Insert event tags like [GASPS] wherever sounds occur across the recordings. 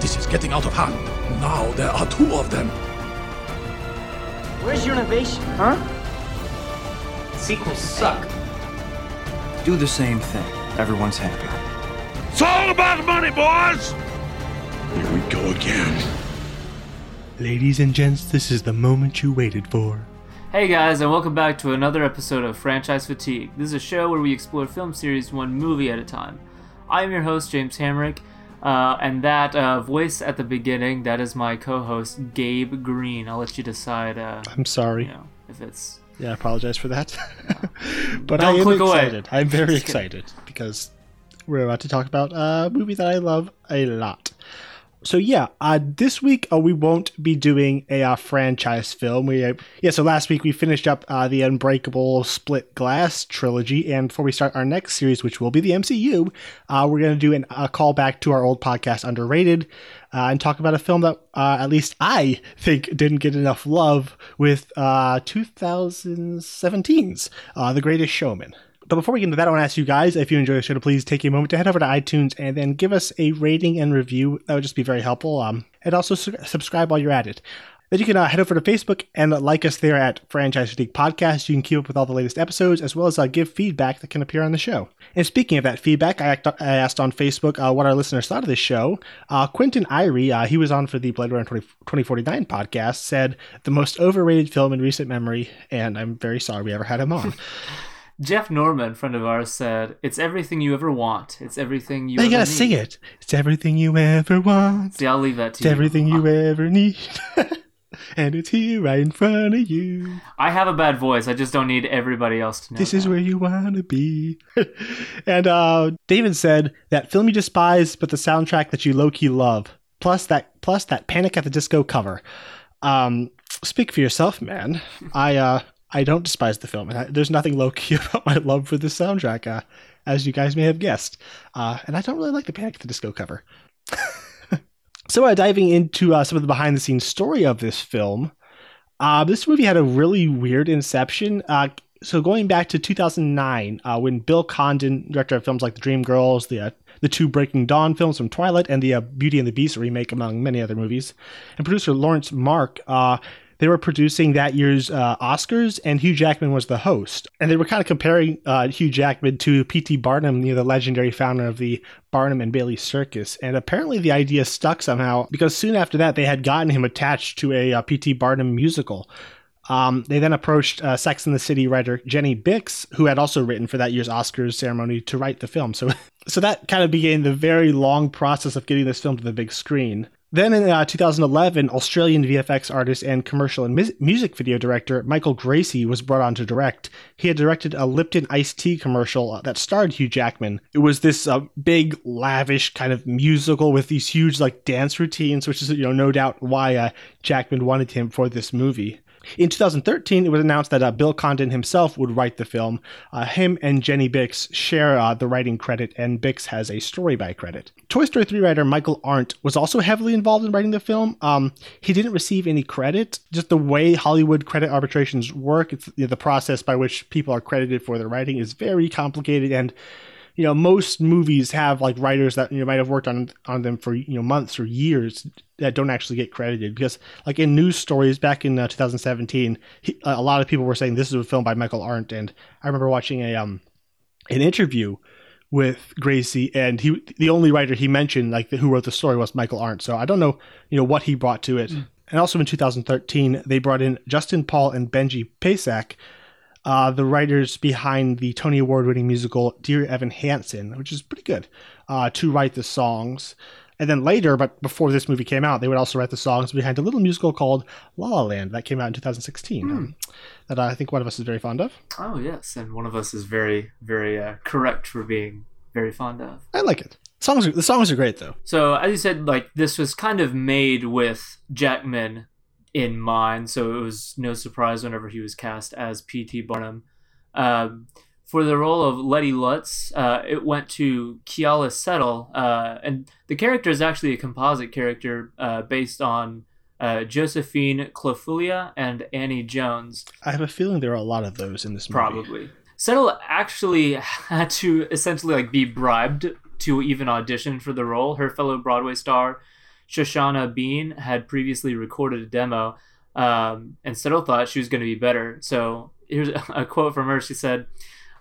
This is getting out of hand. Now there are two of them. Where's your innovation, huh? Sequels suck. Do the same thing. Everyone's happy. It's all about money, boys! Here we go again. Ladies and gents, this is the moment you waited for. Hey guys, and welcome back to another episode of Franchise Fatigue. This is a show where we explore film series one movie at a time. I am your host, James Hamrick, uh, and that uh, voice at the beginning, that is my co-host, Gabe Green. I'll let you decide, uh, I'm sorry. you know, if it's... Yeah, I apologize for that. [LAUGHS] but Don't I am click away. excited. I'm very excited because we're about to talk about a movie that I love a lot. So yeah, uh, this week uh, we won't be doing a uh, franchise film. We uh, yeah, so last week we finished up uh, the Unbreakable Split Glass trilogy, and before we start our next series, which will be the MCU, uh, we're going to do an, a callback to our old podcast, Underrated, and talk about a film that at least I think didn't get enough love with uh, 2017's uh, The Greatest Showman. But before we get into that, I want to ask you guys if you enjoy the show to please take a moment to head over to iTunes and then give us a rating and review. That would just be very helpful. Um, and also su- subscribe while you're at it. Then you can uh, head over to Facebook and like us there at Franchise Fatigue Podcast. You can keep up with all the latest episodes as well as uh, give feedback that can appear on the show. And speaking of that feedback, I asked on Facebook uh, what our listeners thought of this show. Uh, Quentin Irie, uh, he was on for the Blade Runner 20- 2049 podcast, said the most overrated film in recent memory, and I'm very sorry we ever had him on. [LAUGHS] Jeff Norman, friend of ours, said, It's everything you ever want. It's everything you Now you ever gotta need. sing it. It's everything you ever want. See, I'll leave that to you. It's you. everything you [LAUGHS] ever need. [LAUGHS] and it's here right in front of you. I have a bad voice. I just don't need everybody else to know This is where you want to be. [LAUGHS] and uh, David said that film you despise, but the soundtrack that you low key love. Plus that, plus that Panic at the Disco cover. Um, speak for yourself, man. I uh, I don't despise the film, and there's nothing low key [LAUGHS] about my love for the soundtrack, uh, as you guys may have guessed. Uh, and I don't really like the Panic at the Disco cover. [LAUGHS] so, uh, diving into uh, some of the behind the scenes story of this film, uh, this movie had a really weird inception. Uh, so going back to 2009, uh, when Bill Condon, director of films like The Dream Girls, the the two Breaking Dawn films from Twilight, and the Beauty and the Beast remake, among many other movies, and producer Laurence Mark, they were producing that year's uh, Oscars, and Hugh Jackman was the host. And they were kind of comparing uh, Hugh Jackman to P.T. Barnum, you know, the legendary founder of the Barnum and Bailey Circus. And apparently the idea stuck somehow because soon after that they had gotten him attached to a uh, P.T. Barnum musical. Um, they then approached uh, Sex and the City writer Jenny Bicks, who had also written for that year's Oscars ceremony, to write the film. So, [LAUGHS] so that kind of began the very long process of getting this film to the big screen. Then in uh, 2011, Australian VFX artist and commercial and mus- music video director Michael Gracey was brought on to direct. He had directed a Lipton iced tea commercial uh, that starred Hugh Jackman. It was this uh, big, lavish kind of musical with these huge like dance routines, which is you know no doubt why uh, Jackman wanted him for this movie. In 2013, it was announced that uh, Bill Condon himself would write the film. Uh, him and Jenny Bicks share uh, the writing credit, and Bicks has a story by credit. Toy Story 3 writer Michael Arndt was also heavily involved in writing the film. Um, he didn't receive any credit. Just the way Hollywood credit arbitrations work, you know, the process by which people are credited for their writing is very complicated and you know most movies have like writers that you know might have worked on on them for you know months or years that don't actually get credited. Because like in news stories back in uh, 2017 he, a lot of people were saying this is a film by Michael Arndt. And I remember watching a um an interview with Gracey and he the only writer he mentioned like who wrote the story was Michael Arndt. So I don't know you know what he brought to it. And also in 2013 they brought in Justin Paul and Benji Pasek uh, the writers behind the Tony Award winning musical Dear Evan Hansen, which is pretty good, uh, to write the songs. And then later, but before this movie came out, they would also write the songs behind a little musical called La La Land that came out in 2016, um, that I think one of us is very fond of. Oh, yes. And one of us is very, very uh, correct for being very fond of. I like it. Songs are, the songs are great though. So, as you said, like, this was kind of made with Jackman in mind, so it was no surprise whenever he was cast as P.T. Barnum. Um, for the role of Letty Lutz, uh, it went to Keala Settle, uh, and the character is actually a composite character uh, based on uh, Josephine Clofullia and Annie Jones, I have a feeling there are a lot of those in this movie. probably. Settle actually [LAUGHS] had to essentially like be bribed to even audition for the role. Her fellow Broadway star Shoshana Bean had previously recorded a demo um, and still thought she was going to be better. So here's [LAUGHS] a quote from her. She said,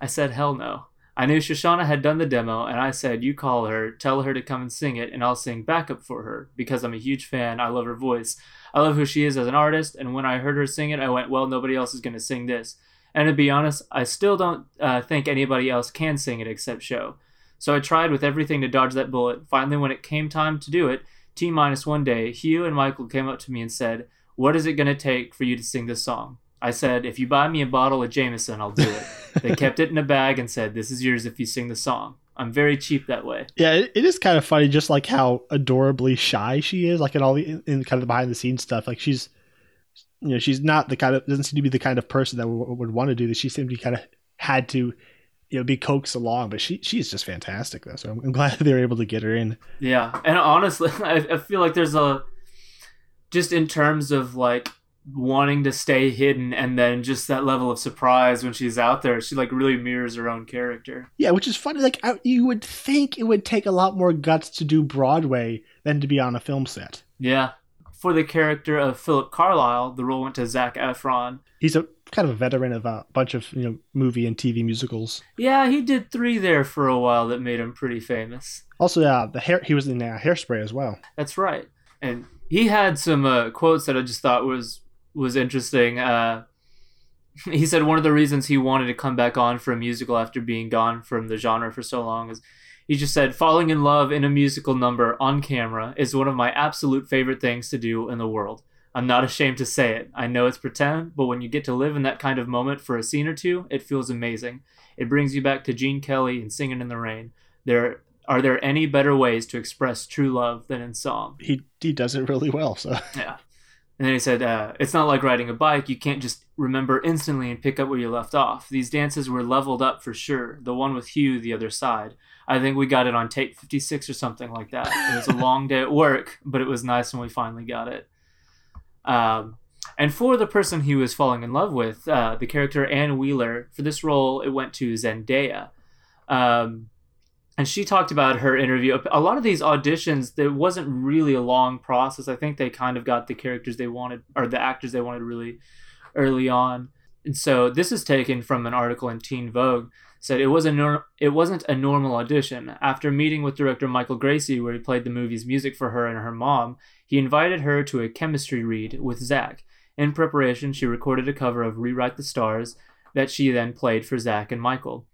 I said, hell no. I knew Shoshana had done the demo, and I said, You call her, tell her to come and sing it, and I'll sing backup for her because I'm a huge fan. I love her voice. I love who she is as an artist, and when I heard her sing it, I went, Well, nobody else is going to sing this. And to be honest, I still don't uh, think anybody else can sing it except Show. So I tried with everything to dodge that bullet. Finally, when it came time to do it, T minus one day, Hugh and Michael came up to me and said, What is it going to take for you to sing this song? I said, If you buy me a bottle of Jameson, I'll do it. [LAUGHS] they kept it in a bag and said, This is yours if you sing the song. I'm very cheap that way. Yeah, it, it is kind of funny, just like how adorably shy she is, like in all the in kind of the behind the scenes stuff. Like she's, you know, she's not the kind of doesn't seem to be the kind of person that would, would want to do this. She seemed to be kind of had to, you know, be coaxed along. But she she's just fantastic though. So I'm, I'm [LAUGHS] glad they were able to get her in. Yeah, and honestly, [LAUGHS] I, I feel like there's a just in terms of like wanting to stay hidden and then just that level of surprise when she's out there she like really mirrors her own character Yeah, which is funny. Like I, you would think it would take a lot more guts to do Broadway than to be on a film set. yeah for the character of phillip carlyle the role went to zac efron He's a kind of a veteran of a bunch of you know movie and TV musicals. yeah he did three there for a while that made him pretty famous Also, uh, the hair he was in uh, Hairspray as well. That's right. And he had some uh, quotes that I just thought was was interesting. Uh, he said one of the reasons he wanted to come back on for a musical after being gone from the genre for so long is he just said falling in love in a musical number on camera is one of my absolute favorite things to do in the world. I'm not ashamed to say it. I know it's pretend, but when you get to live in that kind of moment for a scene or two, it feels amazing. It brings you back to Gene Kelly and Singing in the Rain. There are there any better ways to express true love than in song? He he does it really well. So [LAUGHS] Yeah. And then he said, uh, it's not like riding a bike. You can't just remember instantly and pick up where you left off. These dances were leveled up for sure. The one with Hugh, the other side. I think we got it on tape 56 or something like that. It was a [LAUGHS] long day at work, but it was nice when we finally got it. Um, and for the person he was falling in love with, uh, the character Anne Wheeler, for this role, it went to Zendaya. Um, and she talked about her interview. A lot of these auditions, there wasn't really a long process. I think they kind of got the characters they wanted, or the actors they wanted really early on. And so this is taken from an article in Teen Vogue. Said it was a nor- it wasn't a normal audition. After meeting with director Michael Gracey, where he played the movie's music for her and her mom, he invited her to a chemistry read with Zac. In preparation, she recorded a cover of "Rewrite the Stars" that she then played for Zac and Michael.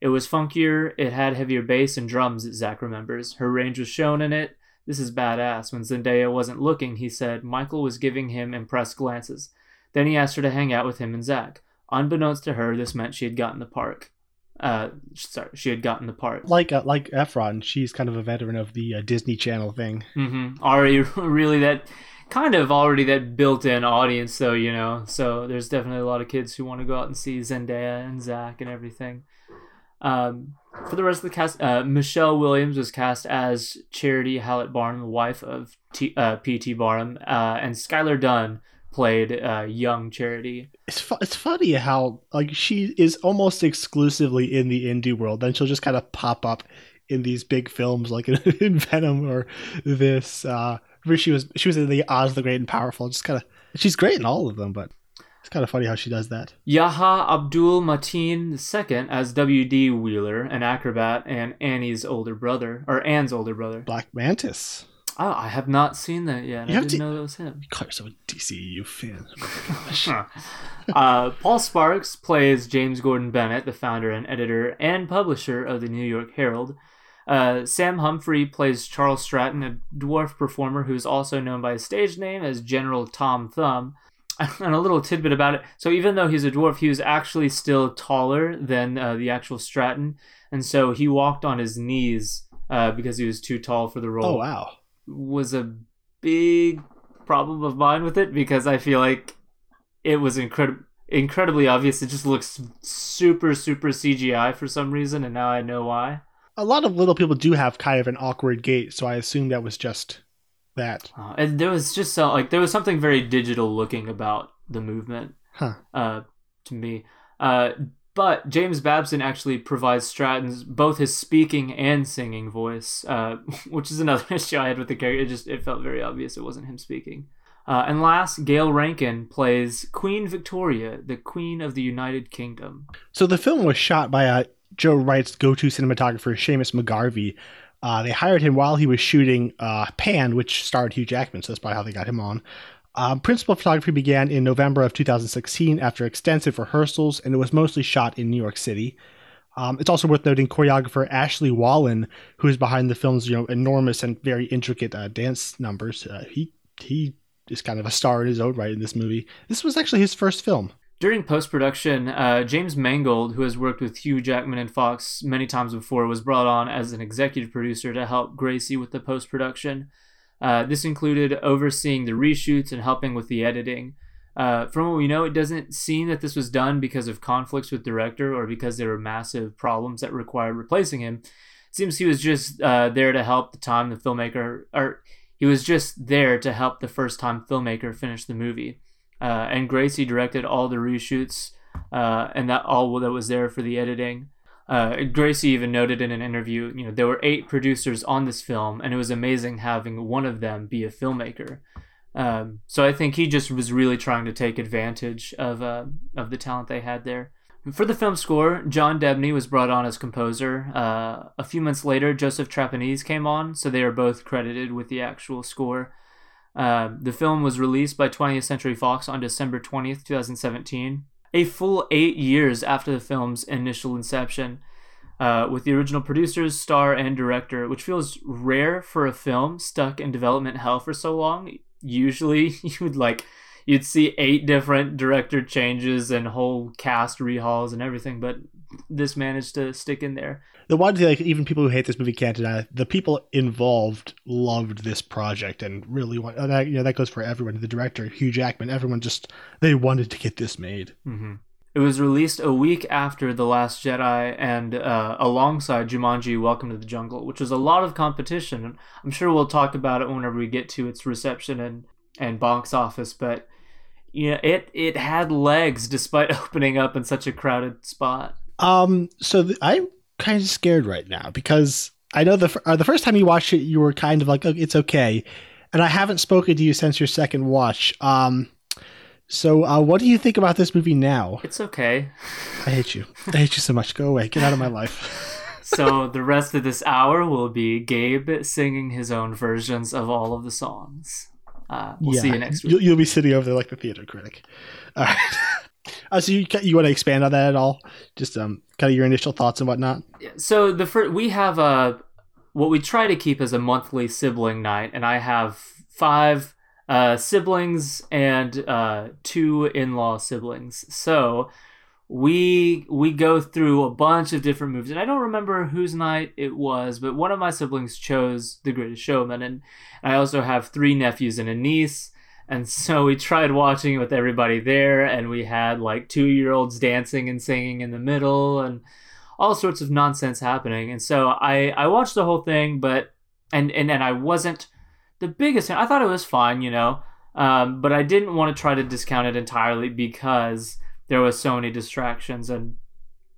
It was funkier, it had heavier bass and drums, Zac remembers. Her range was shown in it. This is badass. When Zendaya wasn't looking, he said Michael was giving him impressed glances. Then he asked her to hang out with him and Zac. Unbeknownst to her, this meant she had gotten the part. Uh, sorry, she had gotten the part. like uh, like Efron, she's kind of a veteran of the uh, Disney Channel thing. Mm-hmm. Already, [LAUGHS] really that kind of already that built-in audience, though. You know, so there's definitely a lot of kids who want to go out and see Zendaya and Zac and everything. Um, for the rest of the cast, uh, Michelle Williams was cast as Charity Hallett Barnum, the wife of T, uh, P.T. Barnum, uh, and Skylar Dunn played uh, young Charity. It's fu- it's funny how like she is almost exclusively in the indie world. Then she'll just kind of pop up in these big films like in, [LAUGHS] in Venom or this. Uh, where she was she was in the Oz the Great and Powerful. Just kind of she's great in all of them, but it's kind of funny how she does that. Yahya Abdul Mateen II as W.D. Wheeler, an acrobat, and Annie's older brother, or Anne's older brother. Black Manta. Oh, I have not seen that yet. You I didn't to- know that was him. You call yourself a DCU fan? [LAUGHS] [LAUGHS] uh, Paul Sparks plays James Gordon Bennett, the founder and editor and publisher of the New York Herald. Uh, Sam Humphrey plays Charles Stratton, a dwarf performer who's also known by his stage name as General Tom Thumb. [LAUGHS] And a little tidbit about it. So even though he's a dwarf, he was actually still taller than uh, the actual Stratton, and so he walked on his knees uh, because he was too tall for the role Oh wow. Was a big problem of mine with it because I feel like it was incredible incredibly obvious it just looks super super CGI for some reason and now I know why. A lot of little people do have kind of an awkward gait, so I assume that was just that. Uh, and there was just so like there was something very digital looking about the movement Huh. uh to me. Uh but James Babson actually provides Stratton's both his speaking and singing voice, uh, [LAUGHS] which is another [LAUGHS] issue I had with the character. It just it felt very obvious it wasn't him speaking. Uh, and last, Gayle Rankin plays Queen Victoria, the Queen of the United Kingdom. So the film was shot by uh, Joe Wright's go-to cinematographer, Seamus McGarvey. Uh, they hired him while he was shooting uh, Pan, which starred Hugh Jackman, so that's probably how they got him on. Um, principal photography began in November of 2016 after extensive rehearsals, and it was mostly shot in New York City. Um, it's also worth noting choreographer Ashley Wallen, who is behind the film's you know enormous and very intricate uh, dance numbers. Uh, he he is kind of a star in his own right in this movie. This was actually his first film. During post production, uh, James Mangold, who has worked with Hugh Jackman and Fox many times before, was brought on as an executive producer to help Gracey with the post production. Uh, this included overseeing the reshoots and helping with the editing. Uh, from what we know, it doesn't seem that this was done because of conflicts with director or because there were massive problems that required replacing him. It seems he was just uh, there to help the time the filmmaker, or he was just there to help the first time filmmaker finish the movie. Uh, and Gracey directed all the reshoots uh, and that all that was there for the editing. Uh, Gracey even noted in an interview, you know, there were eight producers on this film, and it was amazing having one of them be a filmmaker. Um, so I think he just was really trying to take advantage of uh, of the talent they had there. For the film score, John Debney was brought on as composer. Uh, a few months later, Joseph Trapanese came on, so they are both credited with the actual score. Uh, the film was released by 20th Century Fox on December 20th, 2017 a full eight years after the film's initial inception, uh, with the original producers, star, and director, which feels rare for a film stuck in development hell for so long. Usually, [LAUGHS] you would like you'd see eight different director changes and whole cast rehauls and everything, but this managed to stick in there the one thing, like even people who hate this movie can't deny the people involved loved this project and really want. And that, you know that goes for everyone. The director, Hugh Jackman, everyone just they wanted to get this made. Mm-hmm. It was released a week after The Last Jedi and uh, alongside Jumanji: Welcome to the Jungle, which was a lot of competition. I'm sure we'll talk about it whenever we get to its reception and and box office, but yeah, it it had legs despite [LAUGHS] opening up in such a crowded spot. Um, so the, I kind of scared right now because I know the uh, the first time you watched it, you were kind of like, oh, "It's okay," and I haven't spoken to you since your second watch. Um, so uh, what do you think about this movie now? It's okay. I hate you. I hate you so much. Go away. Get out of my life. [LAUGHS] so the rest of this hour will be Gabe singing his own versions of all of the songs. Uh, we'll yeah, see you next week. You'll, you'll, be sitting over there like the theater critic. All right. [LAUGHS] Uh, so you you want to expand on that at all? Just um, kind of your initial thoughts and whatnot. So the first, we have a what we try to keep as a monthly sibling night, and I have five uh, siblings and uh, two in-law siblings. So we we go through a bunch of different movies, and I don't remember whose night it was, but one of my siblings chose The Greatest Showman, and I also have three nephews and a niece. And so we tried watching it with everybody there, and we had like two year olds dancing and singing in the middle, and all sorts of nonsense happening. And so I, I watched the whole thing, but and, and and I wasn't the biggest. I thought it was fine, you know, um, but I didn't want to try to discount it entirely because there was so many distractions and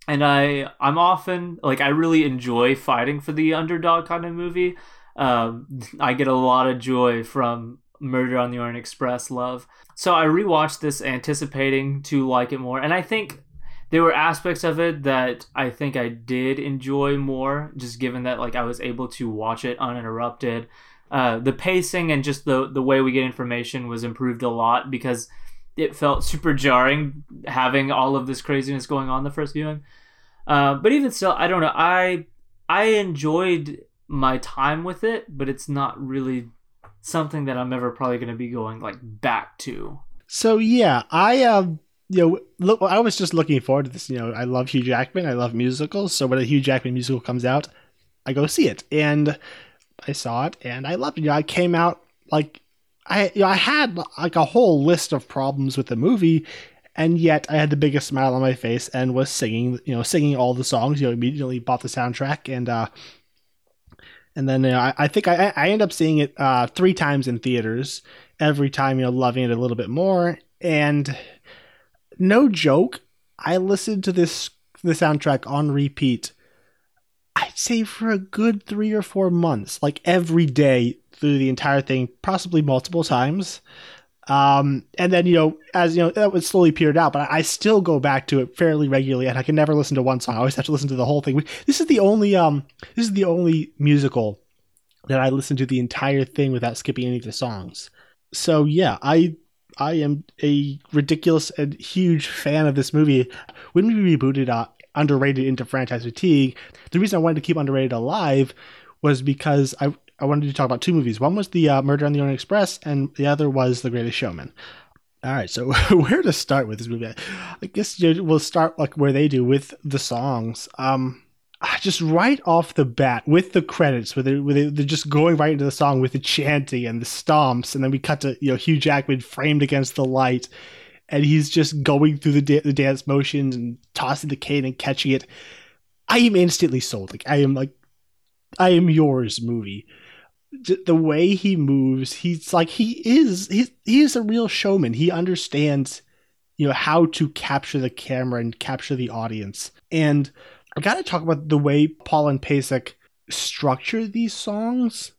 and I I'm often like I really enjoy fighting for the underdog kind of movie. Um, [LAUGHS] I get a lot of joy from Murder on the Orient Express love. So I rewatched this anticipating to like it more, and I think there were aspects of it that I think I did enjoy more, just given that like I was able to watch it uninterrupted. Uh, the pacing and just the the way we get information was improved a lot because it felt super jarring having all of this craziness going on the first viewing. Uh, but even still, I don't know. I I enjoyed my time with it, but it's not really something that I'm ever probably going to be going like back to. So yeah, I um you know look I was just looking forward to this, you know, I love Hugh Jackman, I love musicals, so when a Hugh Jackman musical comes out, I go see it. And I saw it and I loved it. You know, I came out like I you know, I had like a whole list of problems with the movie and yet I had the biggest smile on my face and was singing, you know, singing all the songs. You know, immediately bought the soundtrack and uh, and then you know, I, I, think I, I end up seeing it uh, three times in theaters. Every time, you know, loving it a little bit more. And no joke, I listened to this the soundtrack on repeat. I'd say for a good three or four months, like every day through the entire thing, possibly multiple times. Um, and then you know, as you know, that would slowly petered out, but I still go back to it fairly regularly, and I can never listen to one song. I always have to listen to the whole thing. This is the only um, this is the only musical that I listen to the entire thing without skipping any of the songs. So yeah, I I am a ridiculous and huge fan of this movie. When we rebooted uh, Underrated into franchise fatigue, the reason I wanted to keep Underrated alive was because I I wanted to talk about two movies. One was the uh, Murder on the Orient Express, and the other was The Greatest Showman. All right, so [LAUGHS] where to start with this movie? I guess we'll start like where they do with the songs. Um, just right off the bat with the credits, where they where they, they're just going right into the song with the chanting and the stomps, and then we cut to you know Hugh Jackman framed against the light, and he's just going through the da- the dance motions and tossing the cane and catching it. I am instantly sold. Like I am like, I am yours, movie the way he moves, he's like he is he he is a real showman. He understands you know how to capture the camera and capture the audience. And I got to talk about the way Paul and Pasek structure these songs.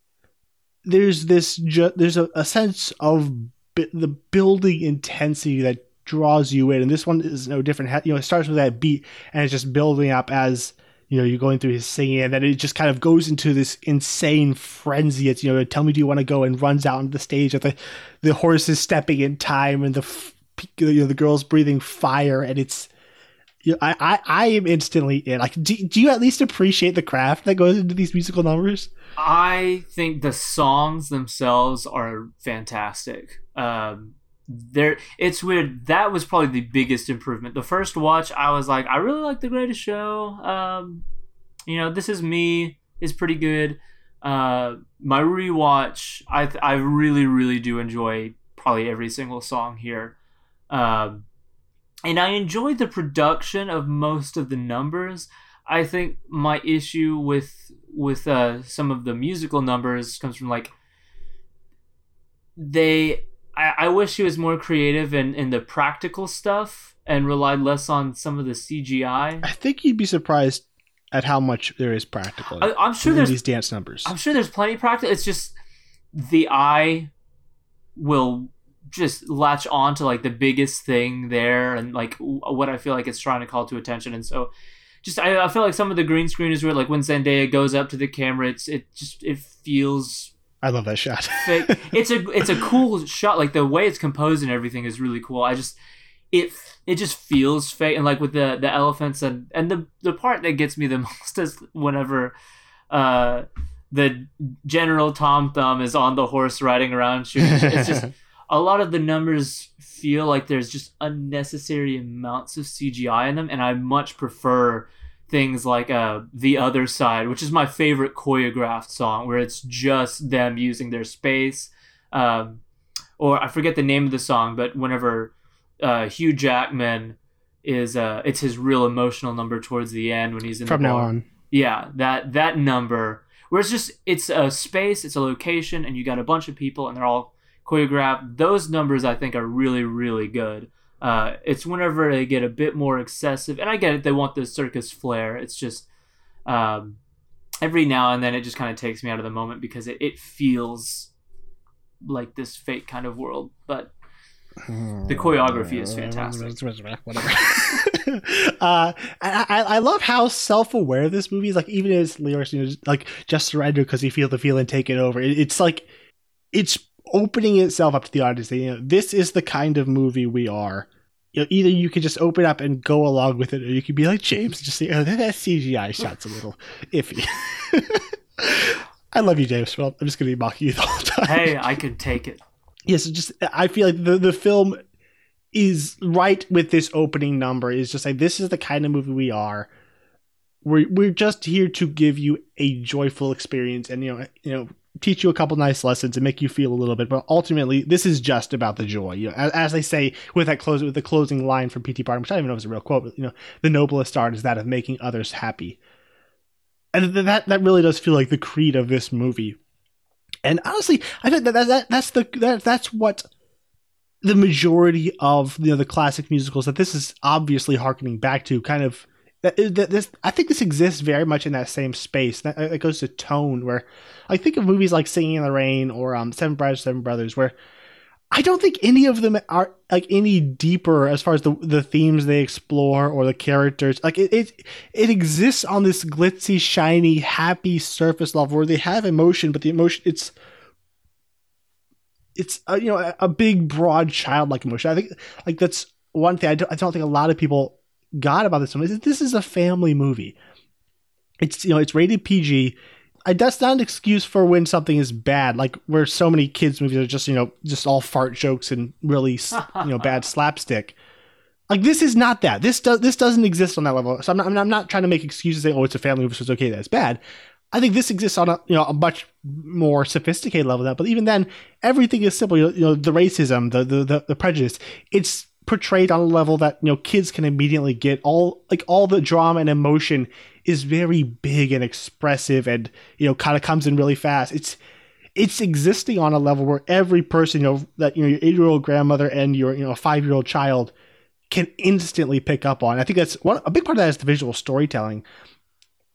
There's this ju- there's a, a sense of bi- the building intensity that draws you in, and this one is no different. You know, it starts with that beat and it's just building up as you know, you're going through his singing, and then it just kind of goes into this insane frenzy. It's you know, tell me, do you want to go? And runs out on the stage, and the the horse is stepping in time, and the you know the girl's breathing fire, and it's. You know, I, I, I am instantly in. Like, do, do you at least appreciate the craft that goes into these musical numbers? I think the songs themselves are fantastic. Um, there it's weird. That was probably the biggest improvement. The first watch i was like i really like the greatest show. Um you know this is me is pretty good. Uh my rewatch i i really really do enjoy probably every single song here. Um and i enjoyed the production of most of the numbers. I think my issue with with uh some of the musical numbers comes from like they I, I wish he was more creative in, in the practical stuff and relied less on some of the CGI. I think you'd be surprised at how much there is practical. I, am sure there's these dance numbers. I'm sure there's plenty practical. It's just the eye will just latch on to like the biggest thing there and like what I feel like it's trying to call to attention. And so just I, I feel like some of the green screen is where like when Zendaya goes up to the camera, it's it just it feels I love that shot. [LAUGHS] it's a it's a cool shot. Like the way it's composed and everything is really cool. I just it it just feels fake and like with the the elephants and and the the part that gets me the [LAUGHS] most is whenever uh the general Tom Thumb is on the horse riding around shooting. It's just [LAUGHS] a lot of the numbers feel like there's just unnecessary amounts of CGI in them, and I much prefer things like uh, The Other Side, which is my favorite choreographed song, where it's just them using their space. Um, or I forget the name of the song, but whenever uh, Hugh Jackman is, uh, it's his real emotional number towards the end when he's in From the now on. Yeah, that that number where it's just it's a space, it's a location, and you got a bunch of people, and they're all choreographed. Those numbers I think are really really good. Uh, it's whenever they get a bit more excessive, and I get it. They want the circus flair. It's just um, every now and then it just kind of takes me out of the moment because it, it feels like this fake kind of world. But the choreography is fantastic. [LAUGHS] Whatever. uh, I, I love how self-aware this movie is. Like even as lyrics, you know, like just surrender because you feel the feeling take it over. It, it's like it's opening itself up to the audience. You know, this is the kind of movie we are. You know, either you could just open up and go along with it, or you could be like James, and just say, "Oh, that, CGI shot's a little iffy." [LAUGHS] I love you, James. Well, I'm just going to be mocking you the whole time. Hey, I could take it. Yes, just I feel like the the film is right with this opening number. Is just like this is the kind of movie we are. We're we're just here to give you a joyful experience, and you know you know teach you a couple nice lessons and make you feel a little bit. But ultimately, this is just about the joy. You know, as, as they say with that close with the closing line from P.T. Barnum, which I don't even know if it's a real quote, but you know, the noblest art is that of making others happy. And that that really does feel like the creed of this movie. And honestly, I think that, that, that that's the that, that's what the majority of you know the classic musicals that this is obviously harkening back to kind of that, that this I think this exists very much in that same space. That, that goes to tone where I think of movies like Singing in the Rain or um, Seven Brothers, Seven Brothers, where I don't think any of them are like any deeper as far as the the themes they explore or the characters. Like it it, it exists on this glitzy, shiny, happy surface level where they have emotion, but the emotion it's it's a, you know a, a big, broad, childlike emotion. I think like that's one thing I don't, I don't think a lot of people got about this one is this is a family movie. It's you know it's rated PG. I, that's not an excuse for when something is bad, like where so many kids movies are just you know just all fart jokes and really you know bad [LAUGHS] slapstick. Like this is not that. This does this doesn't exist on that level. So I'm not, I'm not trying to make excuses saying oh it's a family movie so it's okay that's bad. I think this exists on a you know a much more sophisticated level than that. But even then, everything is simple. You know, the racism, the, the the the prejudice. It's portrayed on a level that you know kids can immediately get. All like all the drama and emotion is very big and expressive, and you know kind of comes in really fast. It's it's existing on a level where every person you know that you know your eight year old grandmother and your you know five year old child can instantly pick up on. I think that's one a big part of that is the visual storytelling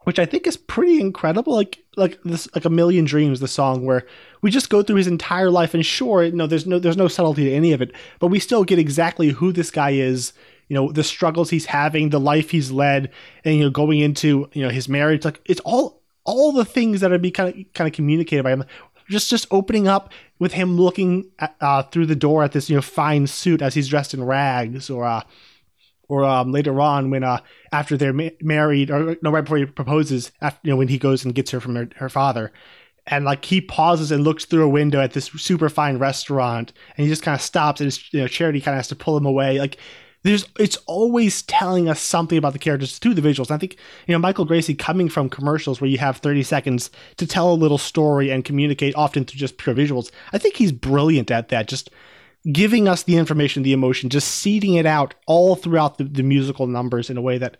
which I think is pretty incredible. Like like this like a million dreams, the song where we just go through his entire life and sure, no, there's no there's no subtlety to any of it, but we still get exactly who this guy is. You know the struggles he's having, the life he's led, and you know going into you know his marriage. Like it's all all the things that are be kind of kind of communicated by him. Just just opening up with him looking at, uh, through the door at this you know fine suit as he's dressed in rags, or uh, or um, later on when uh, after they're ma- married or no right before he proposes after you know when he goes and gets her from her, her father. And like he pauses and looks through a window at this super fine restaurant and he just kind of stops and his you know charity kind of has to pull him away. Like there's it's always telling us something about the characters through the visuals. And i think you know michael gracey coming from commercials where you have 30 seconds to tell a little story and communicate often through just pure visuals i think he's brilliant at that. Just giving us the information, the emotion, just seeding it out all throughout the, the musical numbers in a way that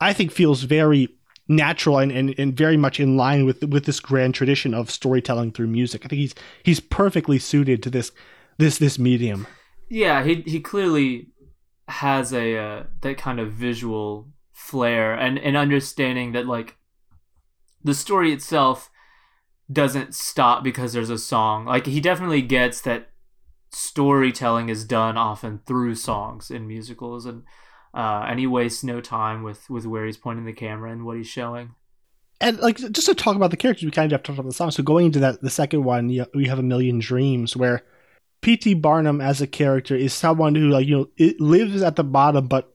I think feels very natural and, and, and very much in line with with this grand tradition of storytelling through music. I think he's he's perfectly suited to this this this medium. Yeah, he he clearly has a uh, that kind of visual flair and and understanding that like the story itself doesn't stop because there's a song. Like he definitely gets that storytelling is done often through songs in musicals and uh, and he wastes no time with with where he's pointing the camera and what he's showing. And like just to talk about the characters we kind of have to talk about the song. So going into that the second one you, we have a million dreams where pt barnum as a character is someone who like you know it lives at the bottom but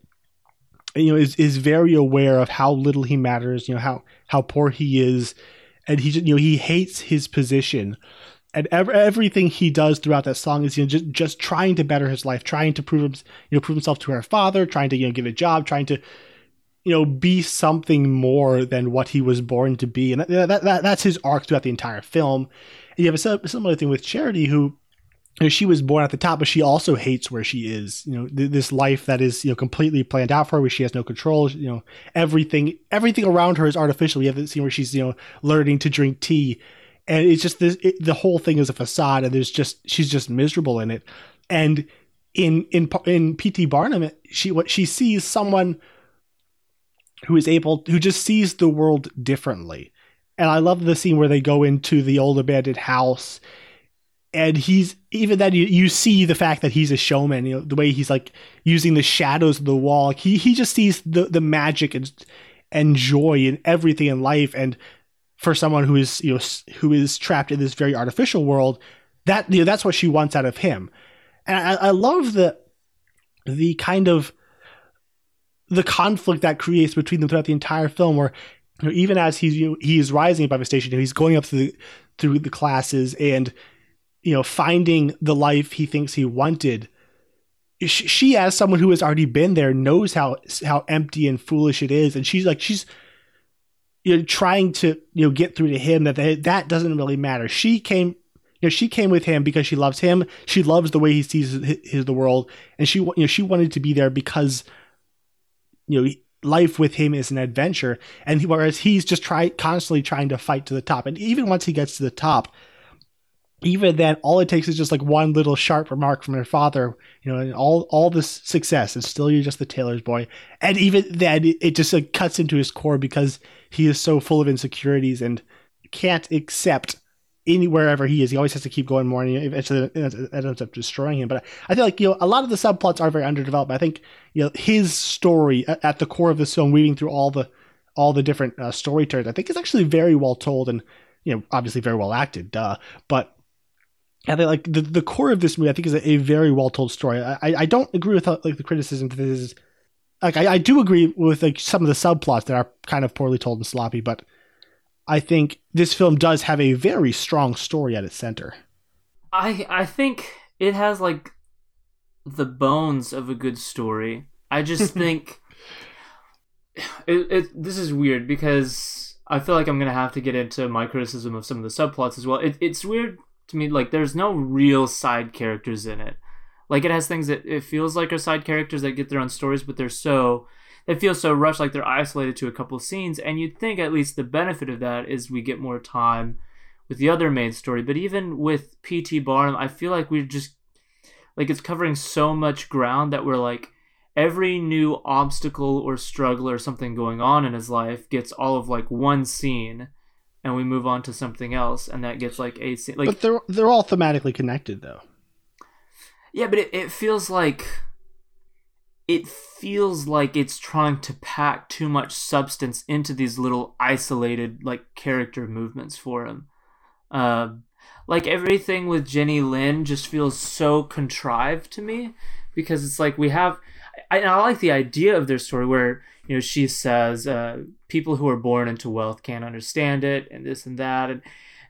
you know is, is very aware of how little he matters you know how how poor he is. And he just you know he hates his position and ev- everything he does throughout that song is you know just just trying to better his life, trying to prove you know prove himself to her father, trying to you know get a job, trying to you know be something more than what he was born to be, and that, that, that that's his arc throughout the entire film. And you have a similar thing with Charity, who you know, she was born at the top, but she also hates where she is. You know, th- this life that is you know completely planned out for her, where she has no control. You know, everything everything around her is artificial. You have the scene where she's you know learning to drink tea and it's just this it, the whole thing is a facade and there's just she's just miserable in it. And in in in pt barnum she what she sees someone who is able who just sees the world differently. And i love the scene where they go into the old abandoned house and he's even then you, you see the fact that he's a showman you know the way he's like using the shadows of the wall. He he just sees the the magic and and joy in everything in life. And for someone who is you know who is trapped in this very artificial world that you know that's what she wants out of him. And i, I love the the kind of the conflict that creates between them throughout the entire film where you know, even as he's you know, he's rising above his station he's going up through the, through the classes and you know finding the life he thinks he wanted. She as someone who has already been there knows how how empty and foolish it is. And she's like she's you know trying to you know get through to him that they, that doesn't really matter. She came you know she came with him because she loves him. She loves the way he sees his, his the world, and she you know she wanted to be there because you know life with him is an adventure, and whereas he's just try constantly trying to fight to the top, and even once he gets to the top, even then, all it takes is just like one little sharp remark from her father, you know, and all all this success, and still you're just the tailor's boy. And even then, it, just like, cuts into his core because he is so full of insecurities and can't accept any wherever he is. He always has to keep going more, and eventually it ends up destroying him. But I feel like you know a lot of the subplots are very underdeveloped. I think you know his story at the core of this film, weaving through all the all the different uh, story turns, I think is actually very well told and you know obviously very well acted. Duh, but I think like the, the core of this movie, I think, is a, a very well told story. I, I don't agree with like the criticism that this is like I, I do agree with like some of the subplots that are kind of poorly told and sloppy, but I think this film does have a very strong story at its center. I I think it has like the bones of a good story. I just [LAUGHS] think it, it this is weird because I feel like I'm gonna have to get into my criticism of some of the subplots as well. It, it's weird to me like there's no real side characters in it. Like it has things that it feels like are side characters that get their own stories but they're so they feel so rushed like they're isolated to a couple scenes. And you'd think at least the benefit of that is we get more time with the other main story. But even with pt barnum i feel like we're just like it's covering so much ground that we're like every new obstacle or struggle or something going on in his life gets all of like one scene and we move on to something else, and that gets like a scene. Like, but they're they're all thematically connected, though. Yeah, but it, it feels like it feels like it's trying to pack too much substance into these little isolated like character movements for him. Uh, like everything with Jenny Lind just feels so contrived to me because it's like we have. I, I like the idea of their story where you know she says uh, people who are born into wealth can't understand it and this and that. And,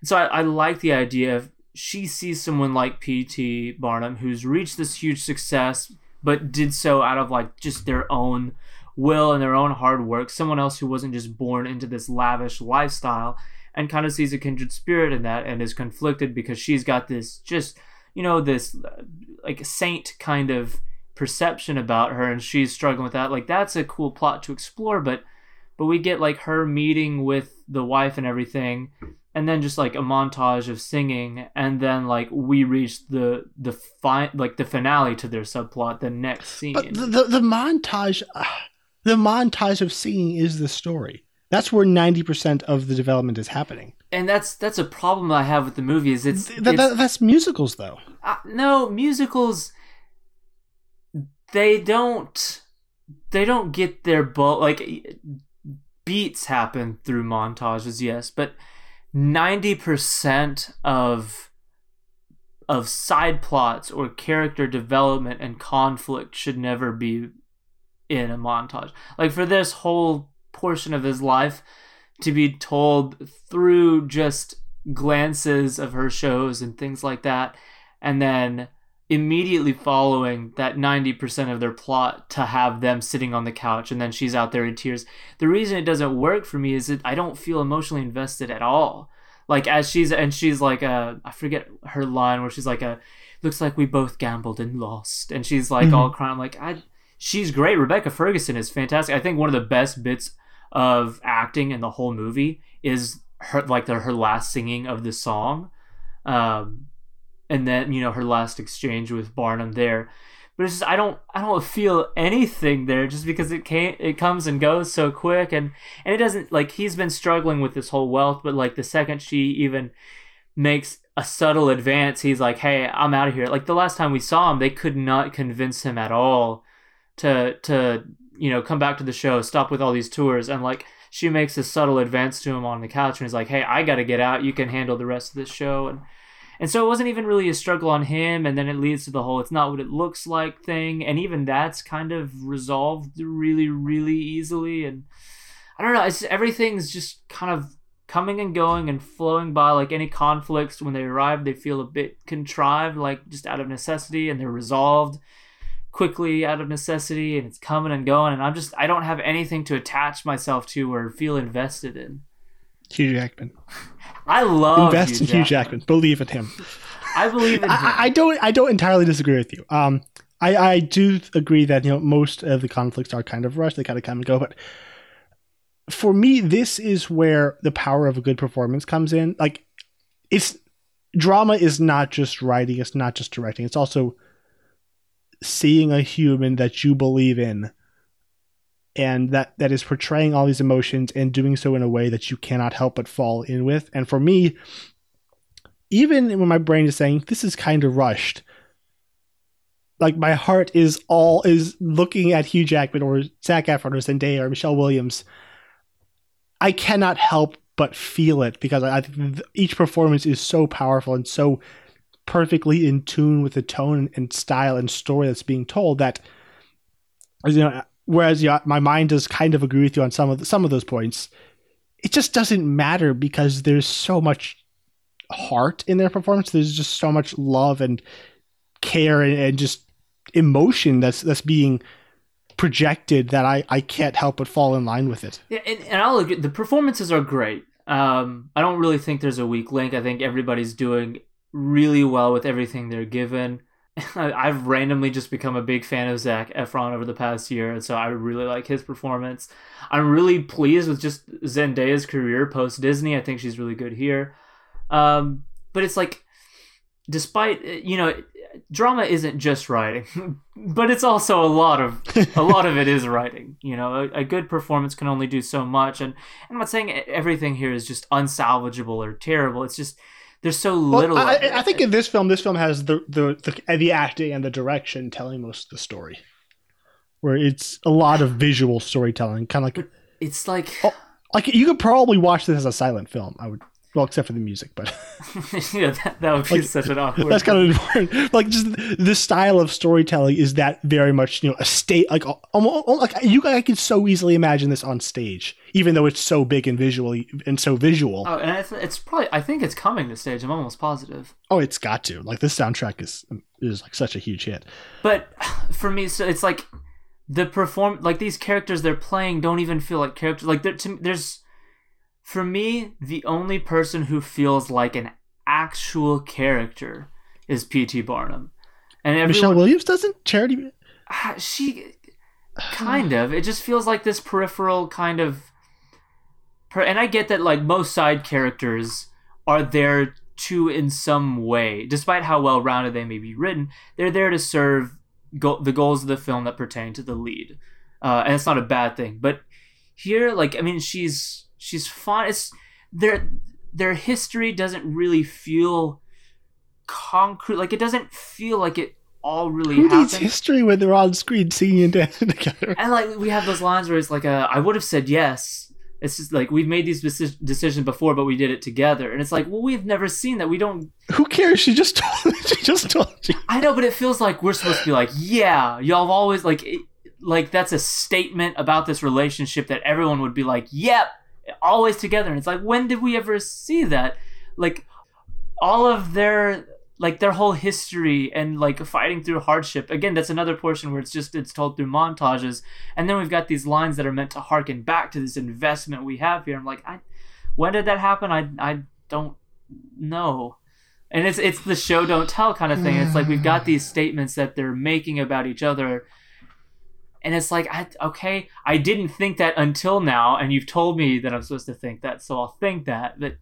and so I, I like the idea of she sees someone like pt barnum who's reached this huge success but did so out of like just their own will and their own hard work. Someone else who wasn't just born into this lavish lifestyle and kind of sees a kindred spirit in that and is conflicted because she's got this just you know this uh, like saint kind of perception about her and she's struggling with that like that's a cool plot to explore but but we get like her meeting with the wife and everything and then just like a montage of singing and then like we reach the the fi- like the finale to their subplot the next scene but the, the, the montage uh, [SIGHS] the montage of singing is the story. That's where 90% of the development is happening. And that's that's a problem i have with the movie is it's, Th- it's that's musicals though. Uh, no musicals they don't they don't get their bulk like beats happen through montages yes but 90% of of side plots or character development and conflict should never be in a montage. Like for this whole portion of his life to be told through just glances of her shows and things like that and then immediately following that 90% of their plot to have them sitting on the couch and then she's out there in tears. The reason it doesn't work for me is that I don't feel emotionally invested at all. Like as she's and she's like uh I forget her line where she's like a looks like we both gambled and lost and she's like mm-hmm. all crying I'm like I she's great. Rebecca Ferguson is fantastic. I think one of the best bits of acting in the whole movie is her like the, her last singing of the song. Um and then you know her last exchange with Barnum there. But it's just I don't I don't feel anything there just because it came it comes and goes so quick. And and it doesn't like he's been struggling with this whole wealth but like the second she even makes a subtle advance he's like hey I'm out of here. Like the last time we saw him they could not convince him at all to to you know come back to the show stop with all these tours. And like she makes a subtle advance to him on the couch and he's like hey I got to get out. You can handle the rest of this show. And and so it wasn't even really a struggle on him, and then it leads to the whole it's not what it looks like thing, and even that's kind of resolved really, really easily. And I don't know, it's everything's just kind of coming and going and flowing by like any conflicts when they arrive they feel a bit contrived like just out of necessity and they're resolved quickly out of necessity and it's coming and going and i'm just i don't have anything to attach myself to or feel invested in hugh jackman I love invest Hugh in Hugh Jackman. Believe in him. I believe in him. I, I, don't. I don't entirely disagree with you. Um, I I do agree that you know most of the conflicts are kind of rushed. They kind of come and go, but for me, this is where the power of a good performance comes in. Like, it's drama is not just writing, it's not just directing, it's also seeing a human that you believe in and that that is portraying all these emotions and doing so in a way that you cannot help but fall in with. And for me, even when my brain is saying this is kind of rushed, like my heart is all is looking at Hugh Jackman or Zac Efron or Zendaya or Michelle Williams. I cannot help but feel it because I think each performance is so powerful and so perfectly in tune with the tone and style and story that's being told that you know whereas yeah, my mind does kind of agree with you on some of the, some of those points. It just doesn't matter because there's so much heart in their performance. There's just so much love and care and, and just emotion that's that's being projected that I, I can't help but fall in line with it. Yeah, and, and I'll agree. The performances are great. Um, I don't really think there's a weak link. I think everybody's doing really well with everything they're given. [LAUGHS] I've randomly just become a big fan of Zac Efron over the past year, and so I really like his performance. I'm really pleased with just Zendaya's career post Disney. I think she's really good here. Um, but it's like, despite you know, drama isn't just writing, [LAUGHS] but it's also a lot of a lot of it is [LAUGHS] writing. You know, a, a, good performance can only do so much, and I'm not saying everything here is just unsalvageable or terrible. It's just there's so little. Well, I, I, think in this film, this film has the, the the the acting and the direction telling most of the story, where it's a lot of visual storytelling, kind of like it's like oh, like you could probably watch this as a silent film. I would well, except for the music, but [LAUGHS] yeah, that, that would be like, such an awkward. That's kind of important. Like, just the style of storytelling is that very much you know a state like almost like you I can so easily imagine this on stage, even though it's so big and visually and so visual. Oh, and it's, it's probably I think it's coming to stage. I'm almost positive. Oh, it's got to. Like this soundtrack is is like such a huge hit. But [SIGHS] for me, so it's like the perform like these characters they're playing don't even feel like characters. Like to, there's for me, the only person who feels like an actual character is P.T. Barnum. And everyone, Michelle Williams doesn't? Charity? Uh, she kind of. It just feels like this peripheral kind of. And I get that, like, most side characters are there to, in some way, despite how well rounded they may be written, they're there to serve go- the goals of the film that pertain to the lead. Uh, and it's not a bad thing. But here, like, I mean, she's she's fun. It's their their history doesn't really feel concrete. Like it doesn't feel like it all really Who happened. needs history when they're on screen singing and dancing [LAUGHS] together? And like we have those lines where it's like, uh, "I would have said yes." It's just like we've made these decisions before, but we did it together, and it's like, well, we've never seen that. We don't. Who cares? She just [LAUGHS] told. she just told you. I know, but it feels like we're supposed to be like, yeah, y'all have always like, it, like that's a statement about this relationship that everyone would be like, yep, always together. And it's like, when did we ever see that? Like, all of their like their whole history and like fighting through hardship. Again that's another portion where it's just it's told through montages. And then we've got these lines that are meant to harken back to this investment we have here. I'm like i when did that happen? I i don't know. And it's it's the show don't tell kind of thing. It's like we've got mm. these statements that they're making about each other and it's like, I, okay, I didn't think that until now, and you've told me that I'm supposed to think that, so I'll think that. But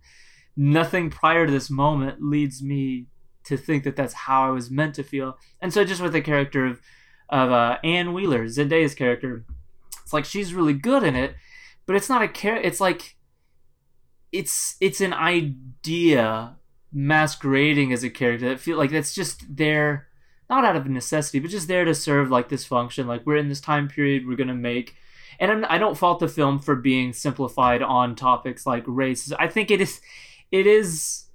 nothing prior to this moment leads me to think that that's how I was meant to feel. And so, just with the character of of uh, Anne Wheeler, Zendaya's character, it's like she's really good in it, but it's not a character. It's like it's it's an idea masquerading as a character that feel like that's just there not out of necessity, but just there to serve like this function. Like we're in this time period, we're gonna make, and I'm, I do not fault the film for being simplified on topics like race. I think it is, it is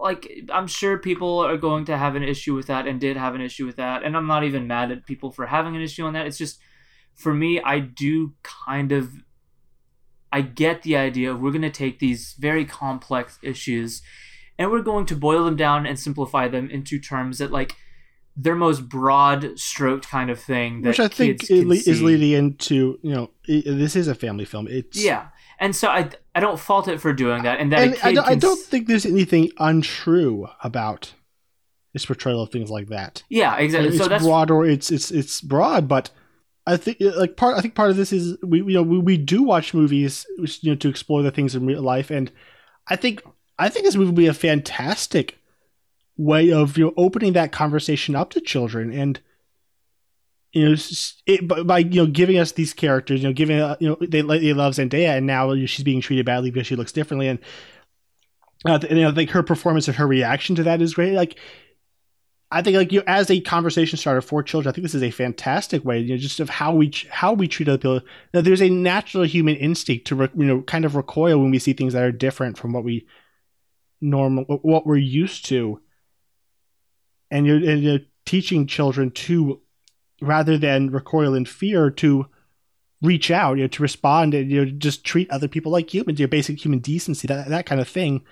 like I'm sure people are going to have an issue with that and did have an issue with that, and I'm not even mad at people for having an issue on that. It's just for me, I do kind of. I get the idea of we're going to take these very complex issues and we're going to boil them down and simplify them into terms that like their most broad stroked kind of thing which i think le- is leading into you know it, this is a family film. It's yeah. And so i i don't fault it for doing that and that and I, don't, I don't think there's anything untrue about its portrayal of things like that. Yeah exactly it's so that's broad or it's it's it's broad but I think like part I think part of this is we you know we, we do watch movies which you know to explore the things in real life and I think I think this movie would be a fantastic way of you know opening that conversation up to children and you know it, by- you know giving us these characters you know giving uh, you know they love Zendaya and now she's being treated badly because she looks differently and uh, you know like her performance and her reaction to that is great. Like I think like you know, as a conversation starter for children I think this is a fantastic way you know just of how we how we treat other people. Now, there's a natural human instinct to re- you know kind of recoil when we see things that are different from what we normal what we're used to and you're, and you're teaching children to rather than recoil in fear to reach out you know to respond and you know just treat other people like humans your basic human decency that, that kind of thing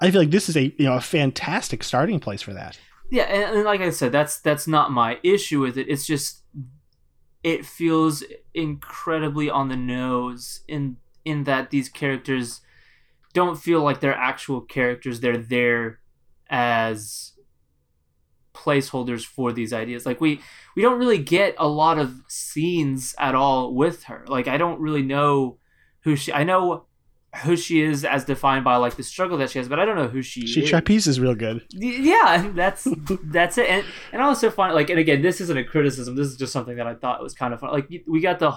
i feel like this is a you know a fantastic starting place for that Yeah, and, and like I said, that's that's not my issue with it. It's just it feels incredibly on the nose in in that these characters don't feel like they're actual characters. They're there as placeholders for these ideas. Like we we don't really get a lot of scenes at all with her. Like I don't really know who she I know who she is as defined by like the struggle that she has, but I don't know who she, she is. trapeze is real good yeah that's that's it and and I also find like and again this isn't a criticism this is just something that i thought was kind of fun like we got the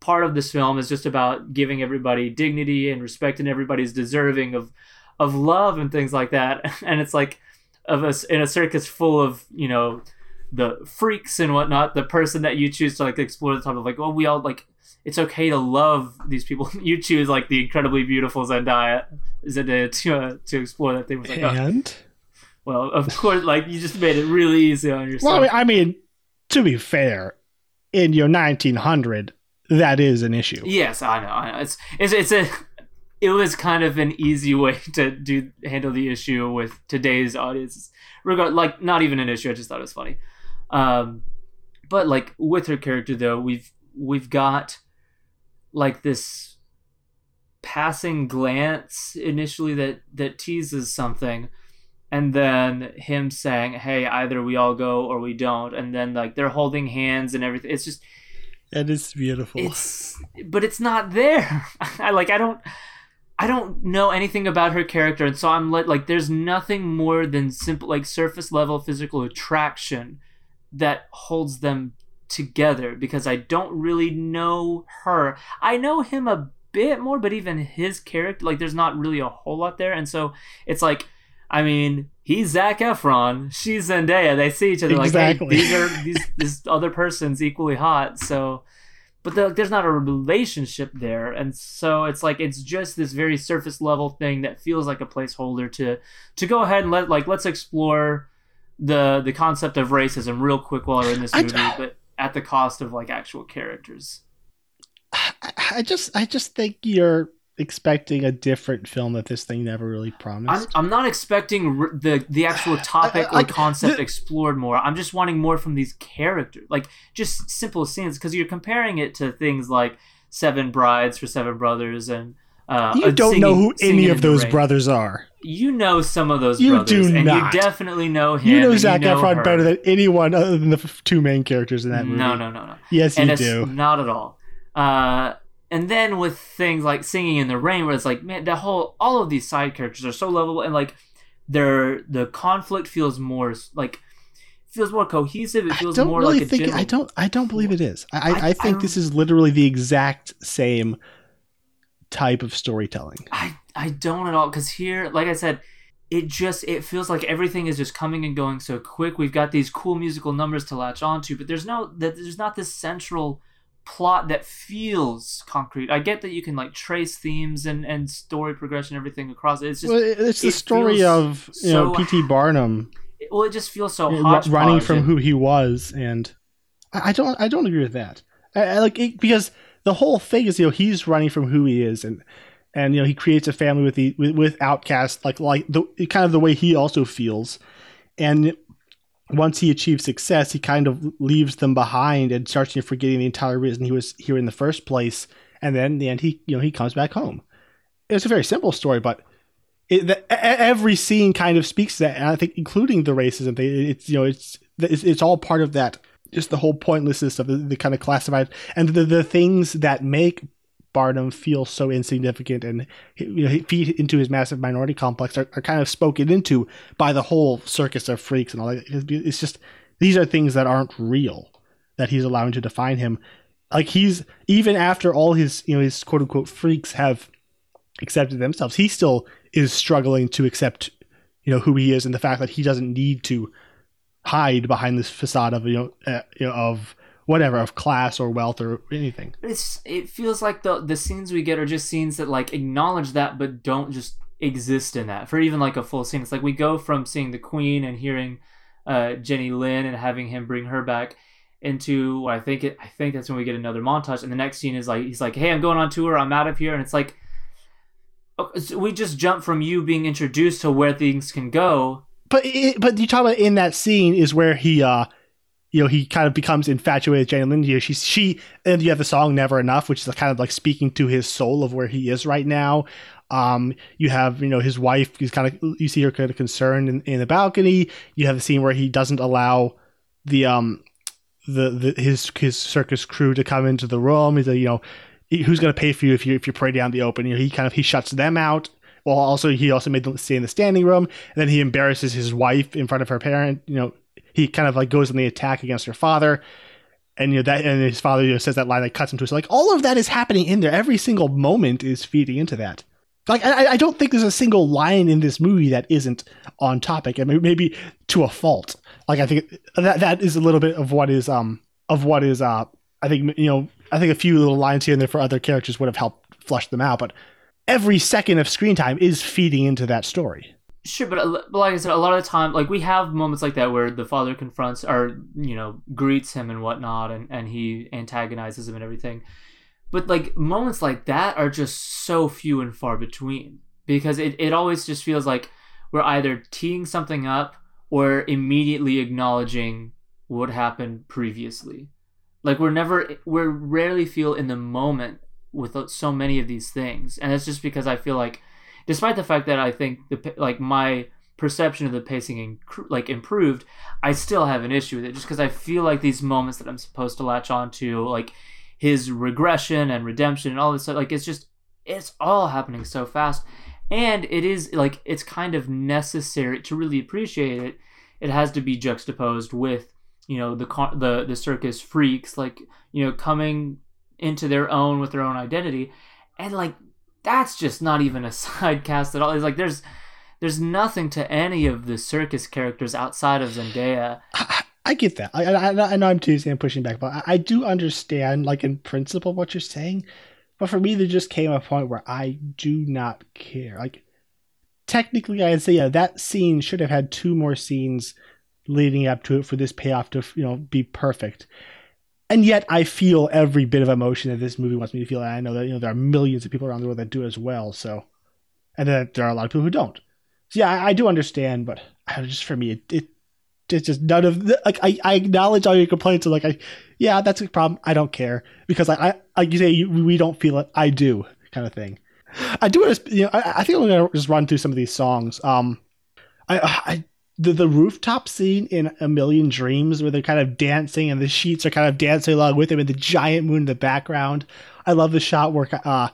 part of this film is just about giving everybody dignity and respect and everybody's deserving of of love and things like that [LAUGHS] and it's like of us in a circus full of you know the freaks and whatnot the person that you choose to like explore the topic of like oh we all like it's okay to love these people [LAUGHS] you choose like the incredibly beautiful zendaya zendaya to uh, to explore that thing was like oh, and well, of course, like you just made it really easy on yourself. well I mean, I mean to be fair in your 1900 that is an issue yes, I know. I know. It's it's it's a. It was kind of an easy way [LAUGHS] to do handle the issue with today's audience. Regard like not even an issue. I just thought it was funny. Um, but like with her character though, we've we've got like this passing glance initially that that teases something and then him saying hey either we all go or we don't and then like they're holding hands and everything it's just That is beautiful. it's but it's not there [LAUGHS] i like i don't i don't know anything about her character and so i'm like like there's nothing more than simple like surface level physical attraction that holds them together because i don't really know her i know him a bit more but even his character like there's not really a whole lot there and so it's like i mean he's Zac Efron, she's Zendaya. They see each other Exactly. like, hey, these are these this other person's equally hot. So, but the, there's not a relationship there, and so it's like it's just this very surface level thing that feels like a placeholder to to go ahead and let like let's explore the the concept of racism real quick while we're in this I- movie, but at the cost of like actual characters. I, I just I just think you're expecting a different film that this thing never really I'm, promised. I'm not expecting r- the the actual [SIGHS] topic I- like, or concept the- explored more. I'm just wanting more from these characters, like just simple scenes, because you're comparing it to things like Seven Brides for Seven Brothers and. Uh, you don't know who any of those brothers are. You know some of those You brothers, do and not. you definitely know him. You know and Zac know Efron her. better than anyone other than the f- two main characters in that movie. No, no, no, no. Yes, and you do. not at all. Uh, and then with things like singing in the rain, where it's like, man, the whole all of these side characters are so lovable, and like, their the conflict feels more like feels more cohesive. It feels more really like a think. general. I don't. I don't believe it is. I, I, I- I I think this is literally the exact same type of storytelling. I I don't at all because here, like I said, it just it feels like everything is just coming and going so quick. We've got these cool musical numbers to latch onto, but there's no that there's not this central plot that feels concrete. I get that you can like trace themes and and story progression, everything across it. It's just well, it's the it story of you know P.T. Barnum well, it just feels so hodgepodge running from and- who he was, and I, I don't. I don't agree with that. I, I like it because the whole thing is you know he's running from who he is, and and you know he creates a family with the with, with outcasts like like the kind of the way he also feels, and once he achieves success, he kind of leaves them behind and starts forgetting the entire reason he was here in the first place. And then in the end, he you know he comes back home. It's a very simple story, but it, the, every scene kind of speaks to that, and I think including the racism thing. It's you know it's it's, it's all part of that. Just the whole pointlessness of the, the kind of classified and the, the things that make Barnum feels so insignificant and you know, feed into his massive minority complex are, are kind of spoken into by the whole circus of freaks and all that. It's just these are things that aren't real that he's allowing to define him. Like he's even after all his you know his quote unquote freaks have accepted themselves, he still is struggling to accept you know who he is and the fact that he doesn't need to hide behind this facade of you know, uh, you know of whatever of class or wealth or anything. It's it feels like the the scenes we get are just scenes that like acknowledge that but don't just exist in that for even like a full scene. It's like we go from seeing the Queen and hearing uh, Jenny Lind and having him bring her back into I think it I think that's when we get another montage and the next scene is like he's like hey I'm going on tour I'm out of here and it's like we just jump from you being introduced to where things can go but it, but you talk about in that scene is where he uh you know he kind of becomes infatuated with Jenny Lind. She's she and you have the song "Never Enough," which is kind of like speaking to his soul of where he is right now. Um, you have you know his wife. He's kind of you see her kind of concerned in, in the balcony. You have the scene where he doesn't allow the um the, the his his circus crew to come into the room. He's like you know who's going to pay for you if you if you pray down the open. You know he kind of he shuts them out. Well, also he also made them stay in the standing room, and then he embarrasses his wife in front of her parent. You know he kind of like goes on the attack against her father and you know that and his father you know, says that line that cuts into it. So like all of that is happening in there. Every single moment is feeding into that. Like I, I don't think there's a single line in this movie that isn't on topic. Mean, maybe to a fault. Like I think that that is a little bit of what is um of what is uh I think you know I think a few little lines here and there for other characters would have helped flush them out. But every second of screen time is feeding into that story. Sure, but, like I said, a lot of the time, like we have moments like that where the father confronts or you know greets him and whatnot, and and he antagonizes him and everything. But like moments like that are just so few and far between because it, it always just feels like we're either teeing something up or immediately acknowledging what happened previously. Like we're never we're rarely feel in the moment with uh, so many of these things, and it's just because I feel like despite the fact that I think the like my perception of the pacing like improved, I still have an issue with it just because I feel like these moments that I'm supposed to latch on to, like his regression and redemption and all this stuff, like it's just it's all happening so fast, and it is like it's kind of necessary to really appreciate it. It has to be juxtaposed with you know the the the circus freaks like you know coming into their own with their own identity and like that's just not even a [LAUGHS] side cast at all. It's like there's there's nothing to any of the circus characters outside of Zendaya. I, I get that. I, I, I know I'm Tuesday and pushing back, but I, I do understand, like in principle, what you're saying. But for me, there just came a point where I do not care. Like technically, I'd say yeah, that scene should have had two more scenes leading up to it for this payoff to you know be perfect and yet I feel every bit of emotion that this movie wants me to feel. And I know that you know there are millions of people around the world that do as well. So, and then there are a lot of people who don't. So yeah, I, I do understand, but just for me, it, it it's just none of like I, I acknowledge all your complaints. And like I, yeah, that's a problem. I don't care because I, I like you say you, we don't feel it. I do kind of thing. I do. You know, I, I think I'm gonna just run through some of these songs. Um, I, I the, the rooftop scene in A Million Dreams where they're kind of dancing and the sheets are kind of dancing along with them and the giant moon in the background. I love the shot where uh,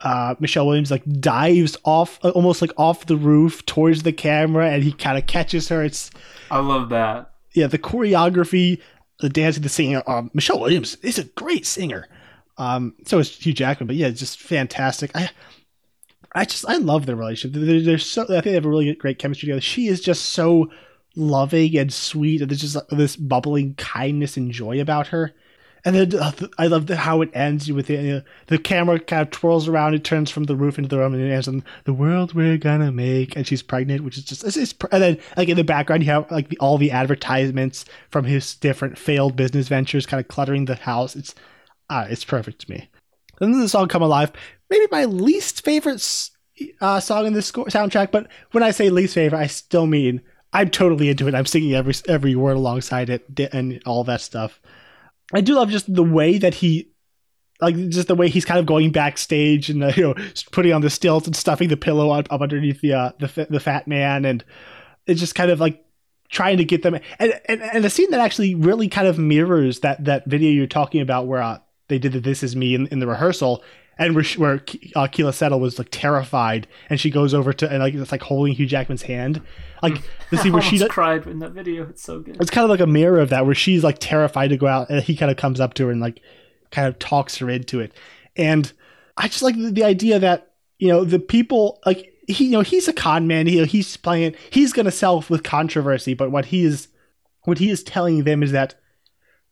uh, Michelle Williams like dives off almost like off the roof towards the camera and he kind of catches her. It's I love that. Yeah, the choreography, the dancing, the singing. Um, Michelle Williams is a great singer. Um, so is Hugh Jackman, but yeah, just fantastic. I I just I love their relationship. They're, they're, so I think they have a really great chemistry together. She is just so loving and sweet, and there's just this bubbling kindness and joy about her. And then uh, I love the, how it ends with the uh, the camera kind of twirls around. It turns from the roof into the room, and it ends on the world we're gonna make. And she's pregnant, which is just it's, it's, and then like in the background you have like the, all the advertisements from his different failed business ventures, kind of cluttering the house. It's uh, it's perfect to me. Then the song "Come Alive," maybe my least favorite uh, song in this score- soundtrack. But when I say least favorite, I still mean I'm totally into it. I'm singing every every word alongside it and all that stuff. I do love just the way that he, like, just the way he's kind of going backstage and uh, you know putting on the stilts and stuffing the pillow up, up underneath the uh, the the fat man, and it's just kind of like trying to get them and, and and a scene that actually really kind of mirrors that that video you're talking about where uh, they did the "This Is Me" in, in the rehearsal and where she, where uh, Settle was like terrified, and she goes over to and like it's like holding Hugh Jackman's hand, like the scene where [LAUGHS] she cried in that video. It's so good. it's kind of like a mirror of that where she's like terrified to go out and he kind of comes up to her and like kind of talks her into it and i just like the, the idea that you know the people like he you know he's a con man he, he's playing it he's going to sell with controversy but what he is what he is telling them is that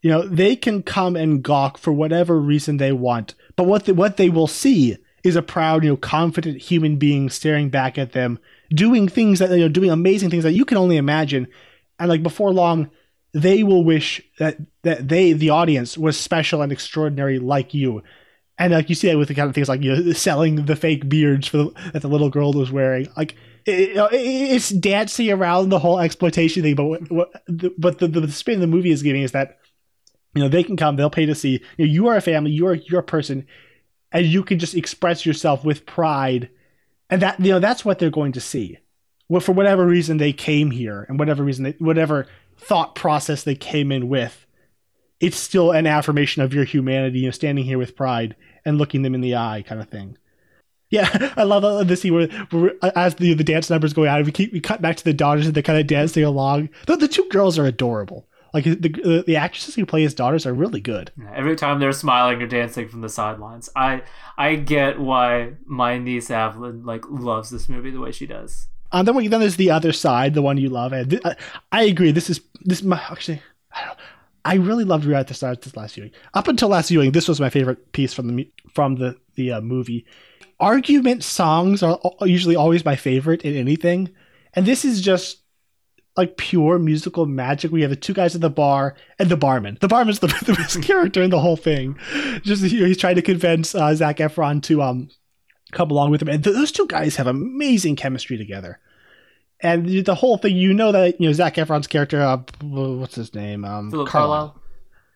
you know they can come and gawk for whatever reason they want but what the, what they will see is a proud you know confident human being staring back at them doing things that you know doing amazing things that you can only imagine. And like before long they will wish that that they the audience was special and extraordinary like you. And like you see that with the kind of things like you know [LAUGHS] selling the fake beards for the, that the little girl was wearing. Like you know, it- it's dancing around the whole exploitation thing but what, what the, but the, the spin the movie is giving is that you know they can come they'll pay to see you, know, you are a family you are you're a person and you can just express yourself with pride. And that you know that's what they're going to see. Well, for whatever reason they came here and whatever reason they, whatever thought process they came in with it's still an affirmation of your humanity you know standing here with pride and looking them in the eye kind of thing. Yeah [LAUGHS] i love the scene where, where as the, the dance numbers go out we keep we cut back to the daughters and they're kind of dancing along. The, the two girls are adorable like the, the the actresses who play his daughters are really good Every time they're smiling or dancing from the sidelines, I I get why my niece Evelyn like loves this movie the way she does. Um, then, we- then there's the other side, the one you love. And th- I, I agree. This is this. My, actually, I, don't, I really loved Rewrite the Stars this last viewing. Up until last viewing, this was my favorite piece from the from the the uh, movie. Argument songs are usually always my favorite in anything, and this is just like pure musical magic. We have the two guys at the bar and the barman. The barman's the, [LAUGHS] the best character in the whole thing. Just he's trying to convince uh, Zac Efron to um come along with him, and th- those two guys have amazing chemistry together. And the- the whole thing, you know that you know Zac Efron's character, uh, what's his name? Um, Phillip Carlyle.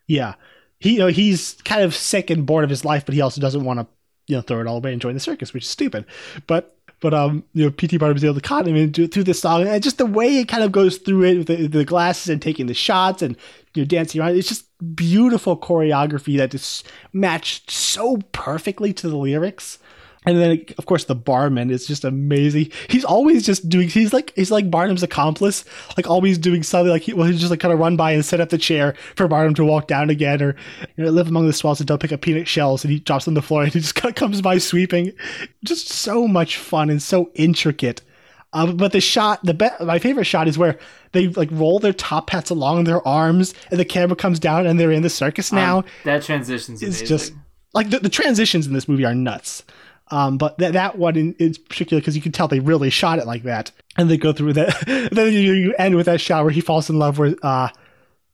Yeah, he you know he's kind of sick and bored of his life, but he also doesn't want to you know throw it all away and join the circus, which is stupid. But but um you know P.T. Barnum able to con him into through this song, and just the way it kind of goes through it with the, the glasses and taking the shots and you know dancing around, it's just beautiful choreography that just matched so perfectly to the lyrics. And then, of course, the barman is just amazing. He's always just doing. He's like he's like Barnum's accomplice, like always doing something. Like he will just like kind of run by and set up the chair for Barnum to walk down again, or you know, live among the swells and don't pick up peanut shells, and he drops on the floor and he just [LAUGHS] kind of comes by sweeping. Just so much fun and so intricate. Uh, but the shot, the be- my favorite shot is where they like roll their top hats along their arms, and the camera comes down, and they're in the circus now. Um, that transition's it's amazing. just like the, the transitions in this movie are nuts. Um, but that that one in, in particular because you can tell they really shot it like that, and they go through that. [LAUGHS] then you, you end with that shot where he falls in love with uh,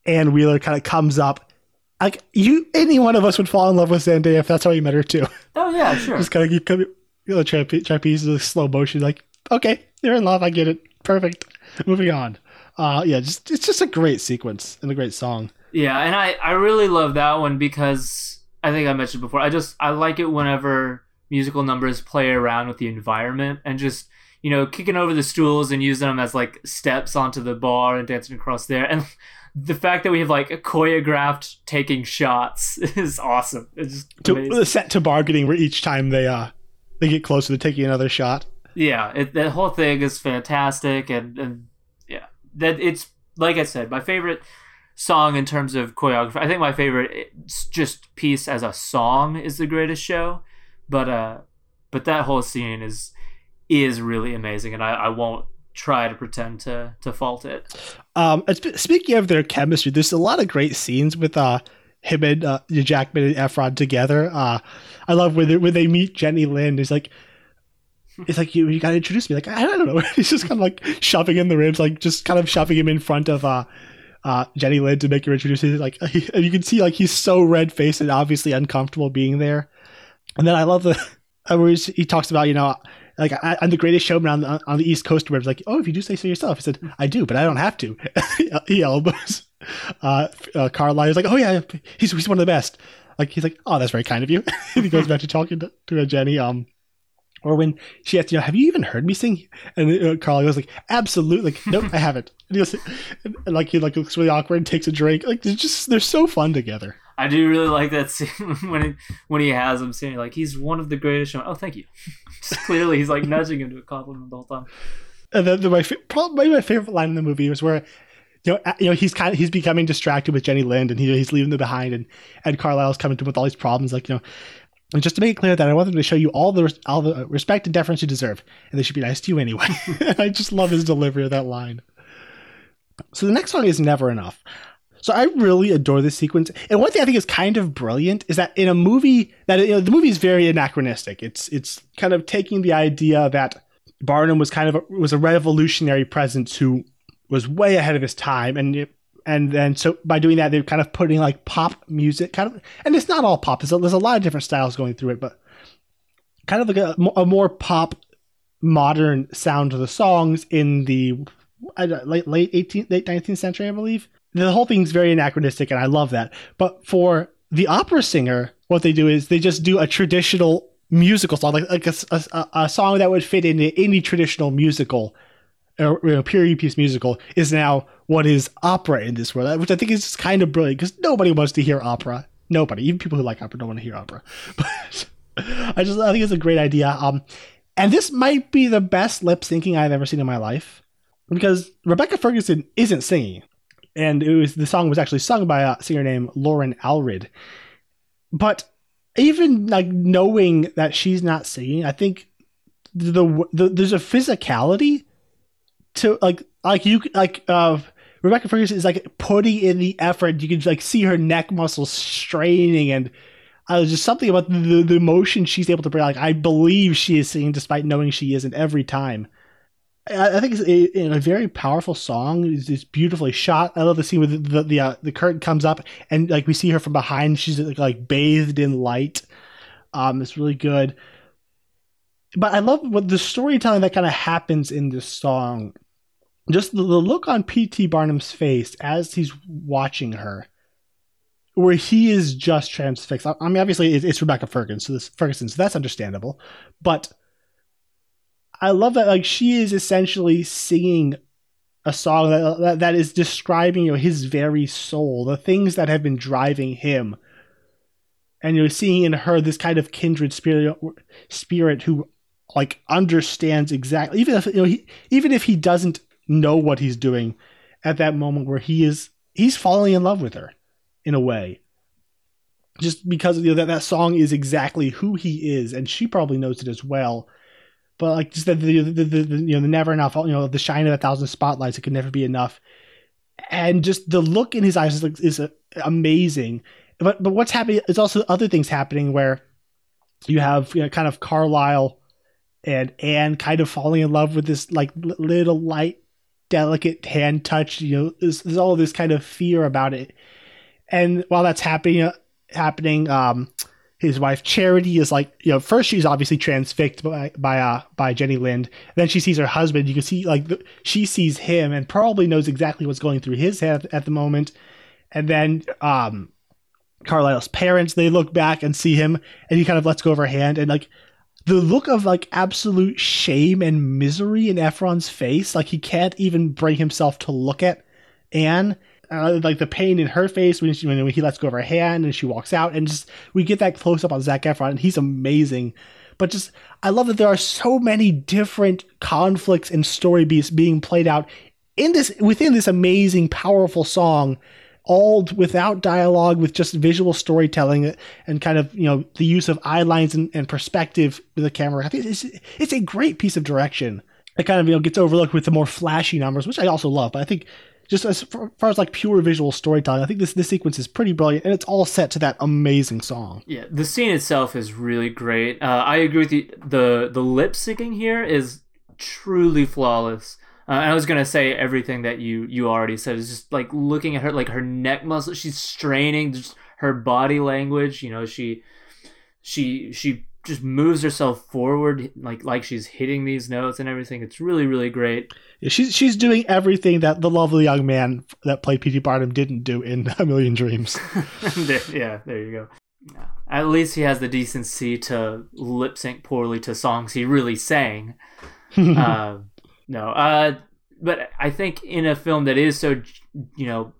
Anne Wheeler, kind of comes up. Like you, any one of us would fall in love with Zendaya if that's how you met her too. [LAUGHS] oh yeah, sure. Just kind of you come, you know, trape- trapeze, the slow motion. Like okay, they're in love. I get it. Perfect. Moving on. Uh, yeah, just it's just a great sequence and a great song. Yeah, and I I really love that one because I think I mentioned before. I just I like it whenever musical numbers play around with the environment and just you know kicking over the stools and using them as like steps onto the bar and dancing across there and [LAUGHS] the fact that we have like choreographed taking shots [LAUGHS] is awesome. It's just To the set to bargaining where each time they uh they get closer to taking another shot. yeah, it, that whole thing is fantastic, and and yeah, that it's like I said, my favorite song in terms of choreography. I think my favorite just piece as a song is the greatest show, but uh, but that whole scene is is really amazing, and I, I won't try to pretend to to fault it. Um, speaking of their chemistry, there's a lot of great scenes with uh him and uh, Jackman and Efron together. Uh, I love when they, when they meet Jenny Lind. It's like it's like you you gotta introduce me. Like I don't know. [LAUGHS] He's just kind of like shoving in the ribs, like just kind of shoving him in front of uh. Uh, Jenny Lind to make her introduce him, like, [LAUGHS] you can see like he's so red faced and obviously uncomfortable being there. And then I love the [LAUGHS] uh, where he talks about you know like I, I'm the greatest showman on the, on the East Coast. Where it's like, oh, if you do say so yourself, he said, I do, but I don't have to. [LAUGHS] he elbows [LAUGHS] uh, uh, Carlyle. He's like, oh yeah, he's he's one of the best. Like he's like, oh, that's very kind of you. he goes back to talking to, to Jenny. Um, or when she asks, you know, have you even heard me sing? And uh, Carlyle goes like, absolutely. Like, nope, I haven't. And, he and, and, like he like looks really awkward and takes a drink. Like they're just they're so fun together. I do really like that scene [LAUGHS] when he, when he has him saying like he's one of the greatest. Show- oh, thank you. [LAUGHS] Just clearly, he's like nudging him to a compliment the whole time. And then the, my probably my favorite line in the movie was where. You know, you know, he's kind of he's becoming distracted with Jenny Lind, and he, he's leaving them behind, and and Carlyle's coming to him with all these problems, like you know, and just to make it clear that I want them to show you all the all the uh, respect and deference you deserve, and they should be nice to you anyway. [LAUGHS] I just love his delivery of that line. So the next one is Never Enough. So I really adore this sequence. And one thing I think is kind of brilliant is that in a movie that you know the movie is very anachronistic. It's it's kind of taking the idea that Barnum was kind of a, was a revolutionary presence who was way ahead of his time and it, and then so by doing that they're kind of putting like pop music kind of and it's not all pop there's a, there's a lot of different styles going through it but kind of like a, a more pop modern sound to the songs in the late late 18th late 19th century I believe the whole thing's very anachronistic and I love that but for the opera singer what they do is they just do a traditional musical song like like a, a, a song that would fit into any traditional musical or you know, period piece musical is now what is opera in this world, which I think is just kind of brilliant because nobody wants to hear opera. Nobody, even people who like opera, don't want to hear opera. [LAUGHS] But I just I think it's a great idea. Um, and this might be the best lip syncing I've ever seen in my life because Rebecca Ferguson isn't singing, and it was the song was actually sung by a singer named Loren Allred. But even like knowing that she's not singing, I think the, the there's a physicality to like like you like uh Rebecca Ferguson is like putting in the effort. You can like see her neck muscles straining, and uh, there's just something about the the emotion she's able to bring. Like I believe she is singing despite knowing she isn't every time. I, think it's a, a very powerful song. It's, it's beautifully shot. I love the scene where the the the, uh, the curtain comes up and like we see her from behind. She's like, like bathed in light. Um, it's really good. But I love what the storytelling that kind of happens in this song just the, the look on P.T. Barnum's face as he's watching her, where he is just transfixed. I, I mean, obviously, it, it's Rebecca Ferguson, so this Ferguson, so that's understandable. But I love that, like, she is essentially singing a song that, that that is describing you know his very soul, the things that have been driving him, and you're seeing in her this kind of kindred spirit, spirit who like understands exactly even if you know he, even if he doesn't know what he's doing at that moment where he is he's falling in love with her in a way. Just because you know that that song is exactly who he is and she probably knows it as well but like just the the, the, the, the you know the never enough you know the shine of a thousand spotlights it could never be enough and just the look in his eyes is, is uh, amazing but but what's happening is also other things happening where you have you know kind of carlyle and Anne kind of falling in love with this like little light delicate hand touch. You know, there's, there's all this kind of fear about it. And while that's happening, uh, happening, um, his wife Charity is like, you know, first she's obviously transfixed by by uh, by Jenny Lind. Then she sees her husband. You can see like the, she sees him and probably knows exactly what's going through his head at the moment. And then um, Carlyle's parents they look back and see him, and he kind of lets go of her hand, and like the look of like absolute shame and misery in Efron's face, like he can't even bring himself to look at Anne. Uh, like the pain in her face when, she, when he lets go of her hand and she walks out, and just we get that close up on Zac Efron, and he's amazing. But just I love that there are so many different conflicts and story beats being played out in this within this amazing, powerful song all without dialogue with just visual storytelling and kind of you know the use of eye lines and, and perspective with the camera i think it's, it's a great piece of direction it kind of you know gets overlooked with the more flashy numbers which i also love but i think just as far as like pure visual storytelling i think this this sequence is pretty brilliant and it's all set to that amazing song Yeah, the scene itself is really great. Uh, I agree with you. the The lip syncing here is truly flawless. Uh, and I was gonna say everything that you you already said is just like looking at her, like her neck muscle. She's straining, just her body language. You know, she she she just moves herself forward, like like she's hitting these notes and everything. It's really really great. Yeah, she's she's doing everything that the lovely young man that played P.T. Barnum didn't do in [LAUGHS] A Million Dreams. [LAUGHS] Yeah, there you go. At least he has the decency to lip sync poorly to songs he really sang. [LAUGHS] uh, no, uh, but I think in a film that is so, you know,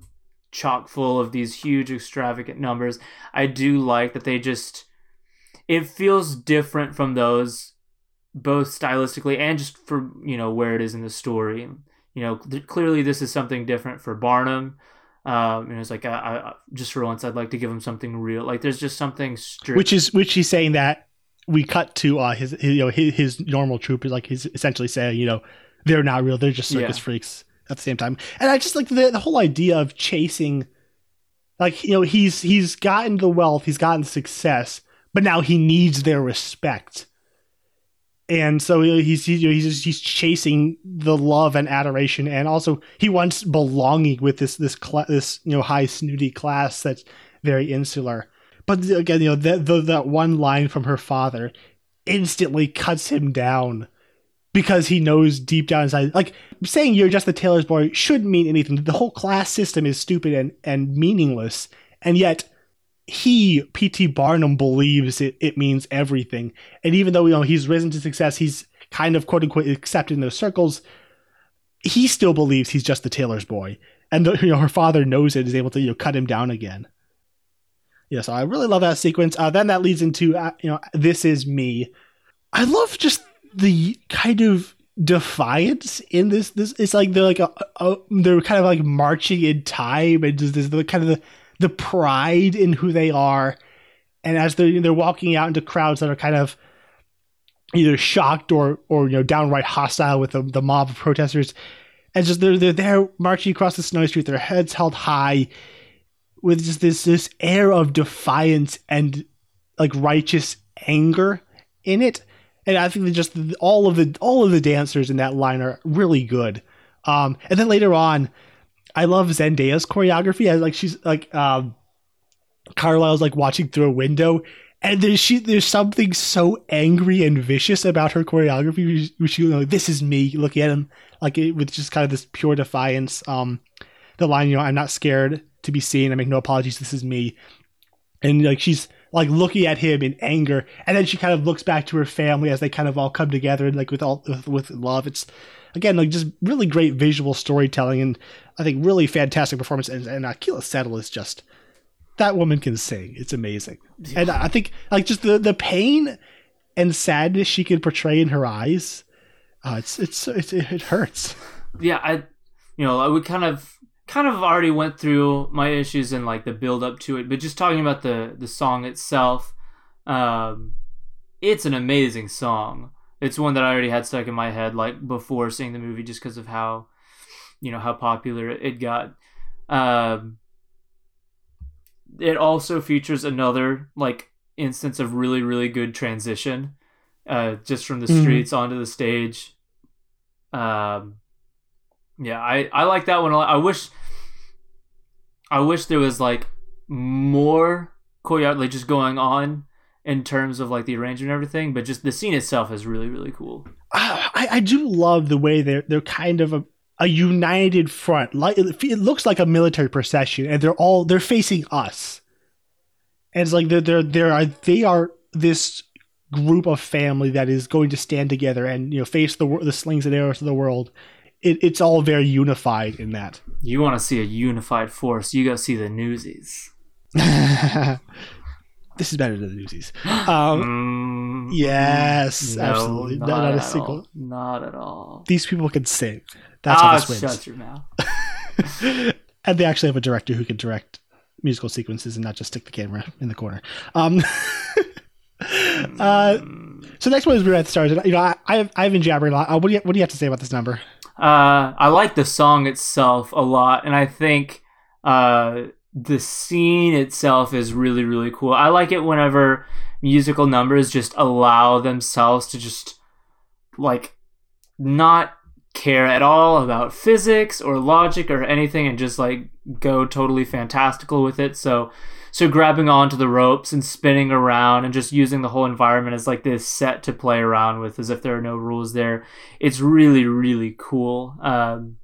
chock full of these huge extravagant numbers. I do like that they just it feels different from those both stylistically and just for you know where it is in the story. You know, th- clearly this is something different for Barnum. Um, and it's like I, I, just for once, I'd like to give him something real. Like there's just something strict. Which is which he's saying that we cut to uh, his, his you know his, his normal troupe is like he's essentially saying you know they're not real, they're just circus Yeah. freaks at the same time. And I just like the the whole idea of chasing, like you know he's he's gotten the wealth, he's gotten success, but now he needs their respect. And so he's he's, he's he's chasing the love and adoration, and also he wants belonging with this this cla this you know high snooty class that's very insular. But again, you know that that one line from her father instantly cuts him down because he knows deep down inside, like saying you're just the tailor's boy shouldn't mean anything. The whole class system is stupid and and meaningless, and yet he P.T. Barnum believes it, it means everything. And even though you know he's risen to success, he's kind of quote unquote accepted in those circles. He still believes he's just the tailor's boy, and the, [LAUGHS] you know her father knows it, is able to you know cut him down again. Yeah, so I really love that sequence. Uh, then that leads into uh, you know this is me. I love just the kind of defiance in this. This it's like they're like a, a they're kind of like marching in time, and just this the kind of the the pride in who they are. And as they're they're walking out into crowds that are kind of either shocked or or you know downright hostile with the, the mob of protesters, and just they're they're there marching across the snowy street, their heads held high, with just this this air of defiance and like righteous anger in it. And I think that just all of the all of the dancers in that line are really good. Um, and then later on, I love Zendaya's choreography. I like she's like um, Carlyle's like watching through a window, and there's she there's something so angry and vicious about her choreography. She, you know, this is me looking at him like it, with just kind of this pure defiance. Um, the line, you know, I'm not scared to be seen. I make no apologies. This is me, and like she's like looking at him in anger, and then she kind of looks back to her family as they kind of all come together and like with all with, with love. It's again like just really great visual storytelling, and I think really fantastic performance. And, and Keala Settle is just that woman can sing. It's amazing, and I think like just the the pain and sadness she can portray in her eyes. Uh, it's, it's it's it hurts. yeah, I you know, I would kind of kind of already went through my issues and like the build up to it, but just talking about the the song itself, um it's an amazing song. It's one that I already had stuck in my head like before seeing the movie just because of how you know how popular it got. Um it also features another like instance of really really good transition uh just from the Mhm. streets onto the stage um yeah i i like that one a lot i wish i wish there was like more choreography like just going on in terms of like the arrangement and everything but just the scene itself is really really cool Ah, I, I do love the way they're they're kind of a, a united front. Like it, it looks like a military procession, and they're all they're facing us. And it's like they're they're they are they are this group of family that is going to stand together and you know face the the slings and arrows of the world. It, it's all very unified in that. you want to see a unified force you go see the newsies [LAUGHS] this is better than the Newsies. [GASPS] Um, Mm, yes, no, absolutely. not, Not, not a at single. all. not at all These people can sing. That's ah, how this wins. shut your mouth [LAUGHS] and they actually have a director who can direct musical sequences and not just stick the camera in the corner. Um, [LAUGHS] uh, so next one is Rewrite the Stars. You know, I, I've I've been jabbering a lot. Uh, what do you what do you have to say about this number? Uh, I like the song itself a lot, and I think uh, the scene itself is really, really cool. I like it whenever musical numbers just allow themselves to just like not care at all about physics or logic or anything and just like go totally fantastical with it. So so grabbing onto the ropes and spinning around and just using the whole environment as like this set to play around with as if there are no rules there. It's really really cool. Um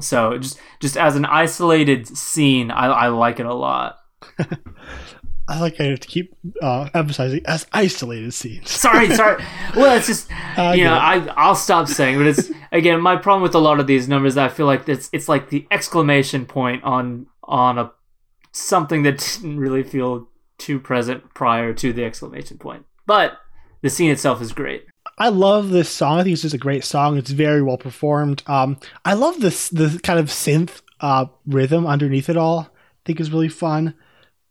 so just just as an isolated scene, I, I like it a lot. [LAUGHS] I like I have to keep uh, emphasizing as isolated scenes. sorry, [LAUGHS] sorry. Well, it's just I you know. I I'll stop saying, but it's again my problem with a lot of these numbers. I feel like it's it's like the exclamation point on on a something that didn't really feel too present prior to the exclamation point. But the scene itself is great. I love this song. I think it's just a great song. It's very well performed. Um, I love this the kind of synth uh, rhythm underneath it all. I think is really fun.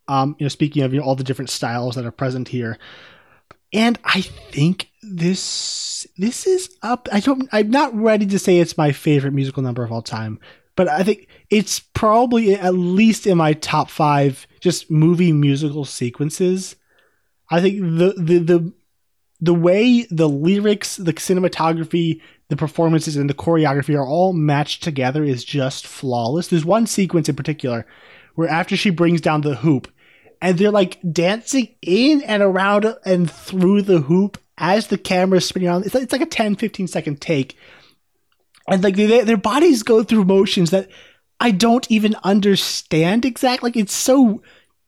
Um, you know, speaking of you know, all the different styles that are present here, and I think this this is up. I don't. I'm not ready to say it's my favorite musical number of all time, but I think it's probably at least in my top five just movie musical sequences. I think the the the the way the lyrics, the cinematography, the performances, and the choreography are all matched together is just flawless. There's one sequence in particular where after she brings down the hoop, and they're like dancing in and around and through the hoop as the camera's spinning around. It's like, it's like a 10, 15 second take. And like they, their bodies go through motions that I don't even understand exactly. Like it's so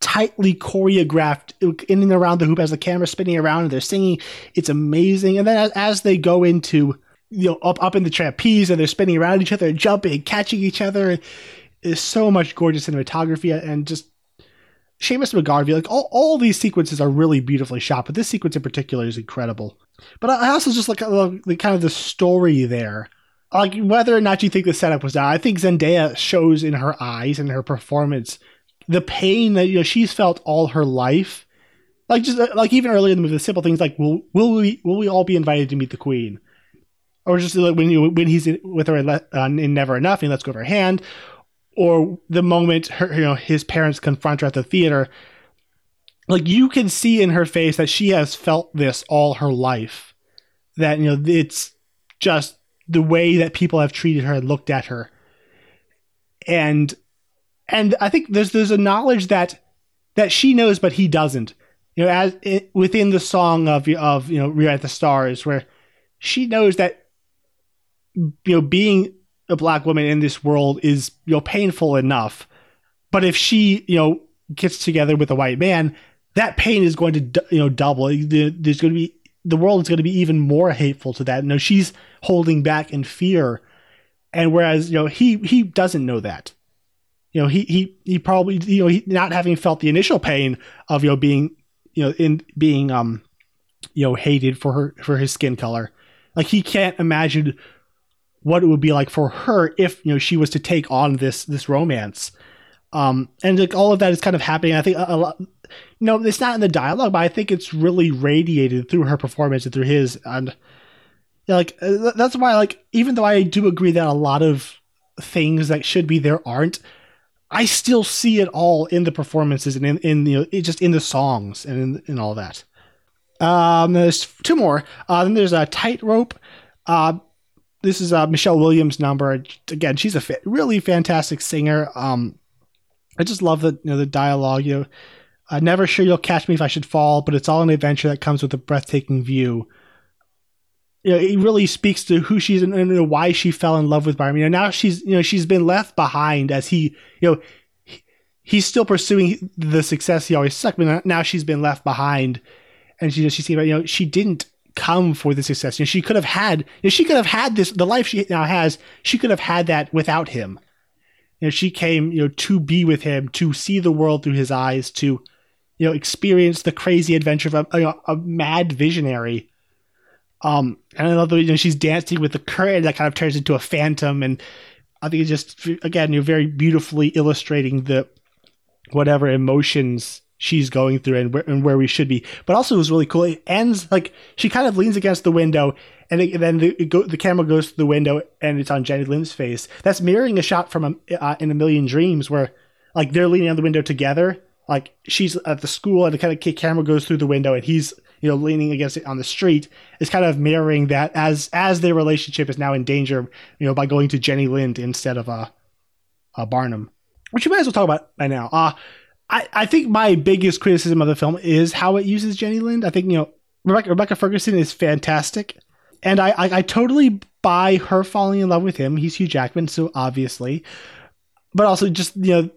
tightly choreographed in and around the hoop as the camera's spinning around and they're singing. It's amazing. And then as, as they go into you know up up in the trapeze and they're spinning around each other, jumping, catching each other, there's so much gorgeous cinematography and just Seamus McGarvey. Like all, all these sequences are really beautifully shot, but this sequence in particular is incredible. But I also just like the kind of the story there. Like whether or not you think the setup was down, I think Zendaya shows in her eyes and her performance the pain that you know she's felt all her life. Like just like even earlier in the movie, the simple things like will will we will we all be invited to meet the queen, or just like when you when he's in, with her in, Le- uh, in Never Enough and lets go of her hand, or the moment her you know his parents confront her at the theater. Like you can see in her face that she has felt this all her life. That you know it's just the way that people have treated her and looked at her, and and I think there's there's a knowledge that that she knows, but he doesn't. You know, as it, within the song of of you know "Rewrite the Stars," where she knows that you know being a black woman in this world is you know painful enough, but if she you know gets together with a white man, that pain is going to you know double. There's going to be the world is going to be even more hateful to that. You know, she's holding back in fear, and whereas you know he he doesn't know that you know, he he he probably you know he, not having felt the initial pain of you know being you know in being um you know hated for her for his skin color, like he can't imagine what it would be like for her if you know she was to take on this this romance. Um, and like all of that is kind of happening. I think a, a lot, you know, it's not in the dialogue, but I think it's really radiated through her performance and through his. And yeah, like uh, that's why, like, even though I do agree that a lot of things that should be there aren't, I still see it all in the performances and in, in you know just in the songs and in, in all that. Um, there's two more. Uh, then there's a tightrope. Uh, this is uh, Michelle Williams' number. Again, she's a fa- really fantastic singer. Um, I just love the you know the dialogue. You know, uh, never sure you'll catch me if I should fall, but it's all an adventure that comes with a breathtaking view. You know, it really speaks to who she's and, and why she fell in love with Byron. You know, now she's you know she's been left behind as he you know he, he's still pursuing the success he always sucked, but now she's been left behind, and she she seemed you know she didn't come for the success. You know, she could have had you know, she could have had this the life she now has. She could have had that without him. You know, she came you know to be with him, to see the world through his eyes, to you know experience the crazy adventure of a, a, a mad visionary. Um, and I love the you know she's dancing with the curtain that kind of turns into a phantom, and I think it's just again you're very beautifully illustrating the whatever emotions she's going through and where, and where we should be. But also it was really cool. It ends like she kind of leans against the window, and, it, and then the go, the camera goes to the window, and it's on Jenny Lind's face. That's mirroring a shot from a, uh, in a Million Dreams where like they're leaning on the window together. Like she's at the school, and the kind of camera goes through the window, and he's you know leaning against it on the street. Is kind of mirroring that as as their relationship is now in danger, you know, by going to Jenny Lind instead of uh, uh Barnum, which you might as well talk about by now. Uh I, I think my biggest criticism of the film is how it uses Jenny Lind. I think you know Rebecca, Rebecca Ferguson is fantastic, and I, I I totally buy her falling in love with him. He's Hugh Jackman, so obviously, but also just you know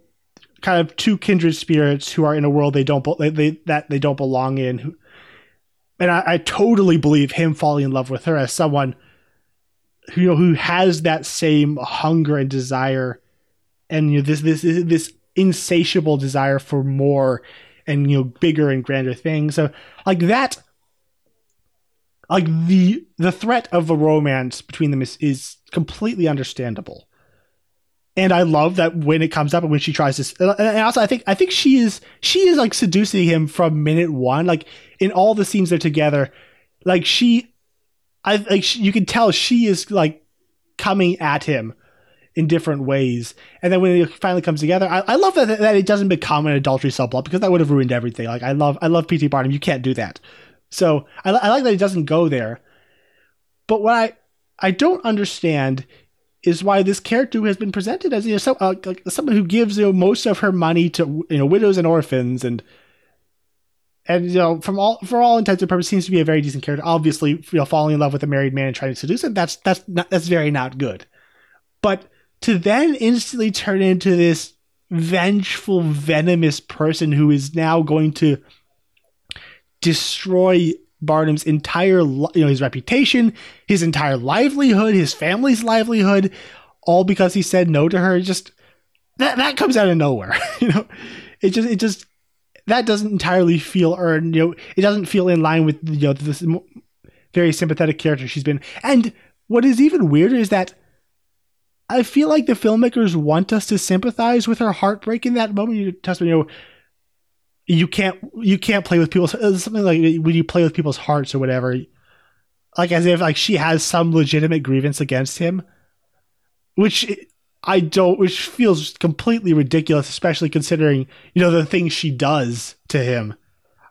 kind of two kindred spirits who are in a world they don't be- they, that they don't belong in. Who, and I, I totally believe him falling in love with her as someone who you know who has that same hunger and desire, and you know this this this insatiable desire for more and you know bigger and grander things. So like that like the the threat of a romance between them is, is completely understandable and i love that when it comes up and when she tries to and also i think i think she is she is like seducing him from minute one. Like in all the scenes they're together like she i like she, you can tell she is like coming at him in different ways. And then when it finally comes together i, I love that, that it doesn't become an adultery subplot because that would have ruined everything. Like i love i love pt barnum. You can't do that. So I, I like that it doesn't go there. But what I I don't understand is why this character has been presented as you know so, uh, like someone who gives you know most of her money to you know widows and orphans and and you know from all for all intents and purposes seems to be a very decent character. Obviously, you know, falling in love with a married man and trying to seduce him that's that's not, that's very not good. But to then instantly turn into this vengeful, venomous person who is now going to destroy Barnum's entire, you know, his reputation, his entire livelihood, his family's livelihood, all because he said no to her. It Just that that comes out of nowhere, [LAUGHS] you know. It just it just that doesn't entirely feel earned. You know, it doesn't feel in line with you know this very sympathetic character she's been. And what is even weirder is that I feel like the filmmakers want us to sympathize with her heartbreak in that moment. You test you know you can't you can't play with people's something like when you play with people's hearts or whatever like as if like she has some legitimate grievance against him which i don't which feels completely ridiculous especially considering you know the things she does to him.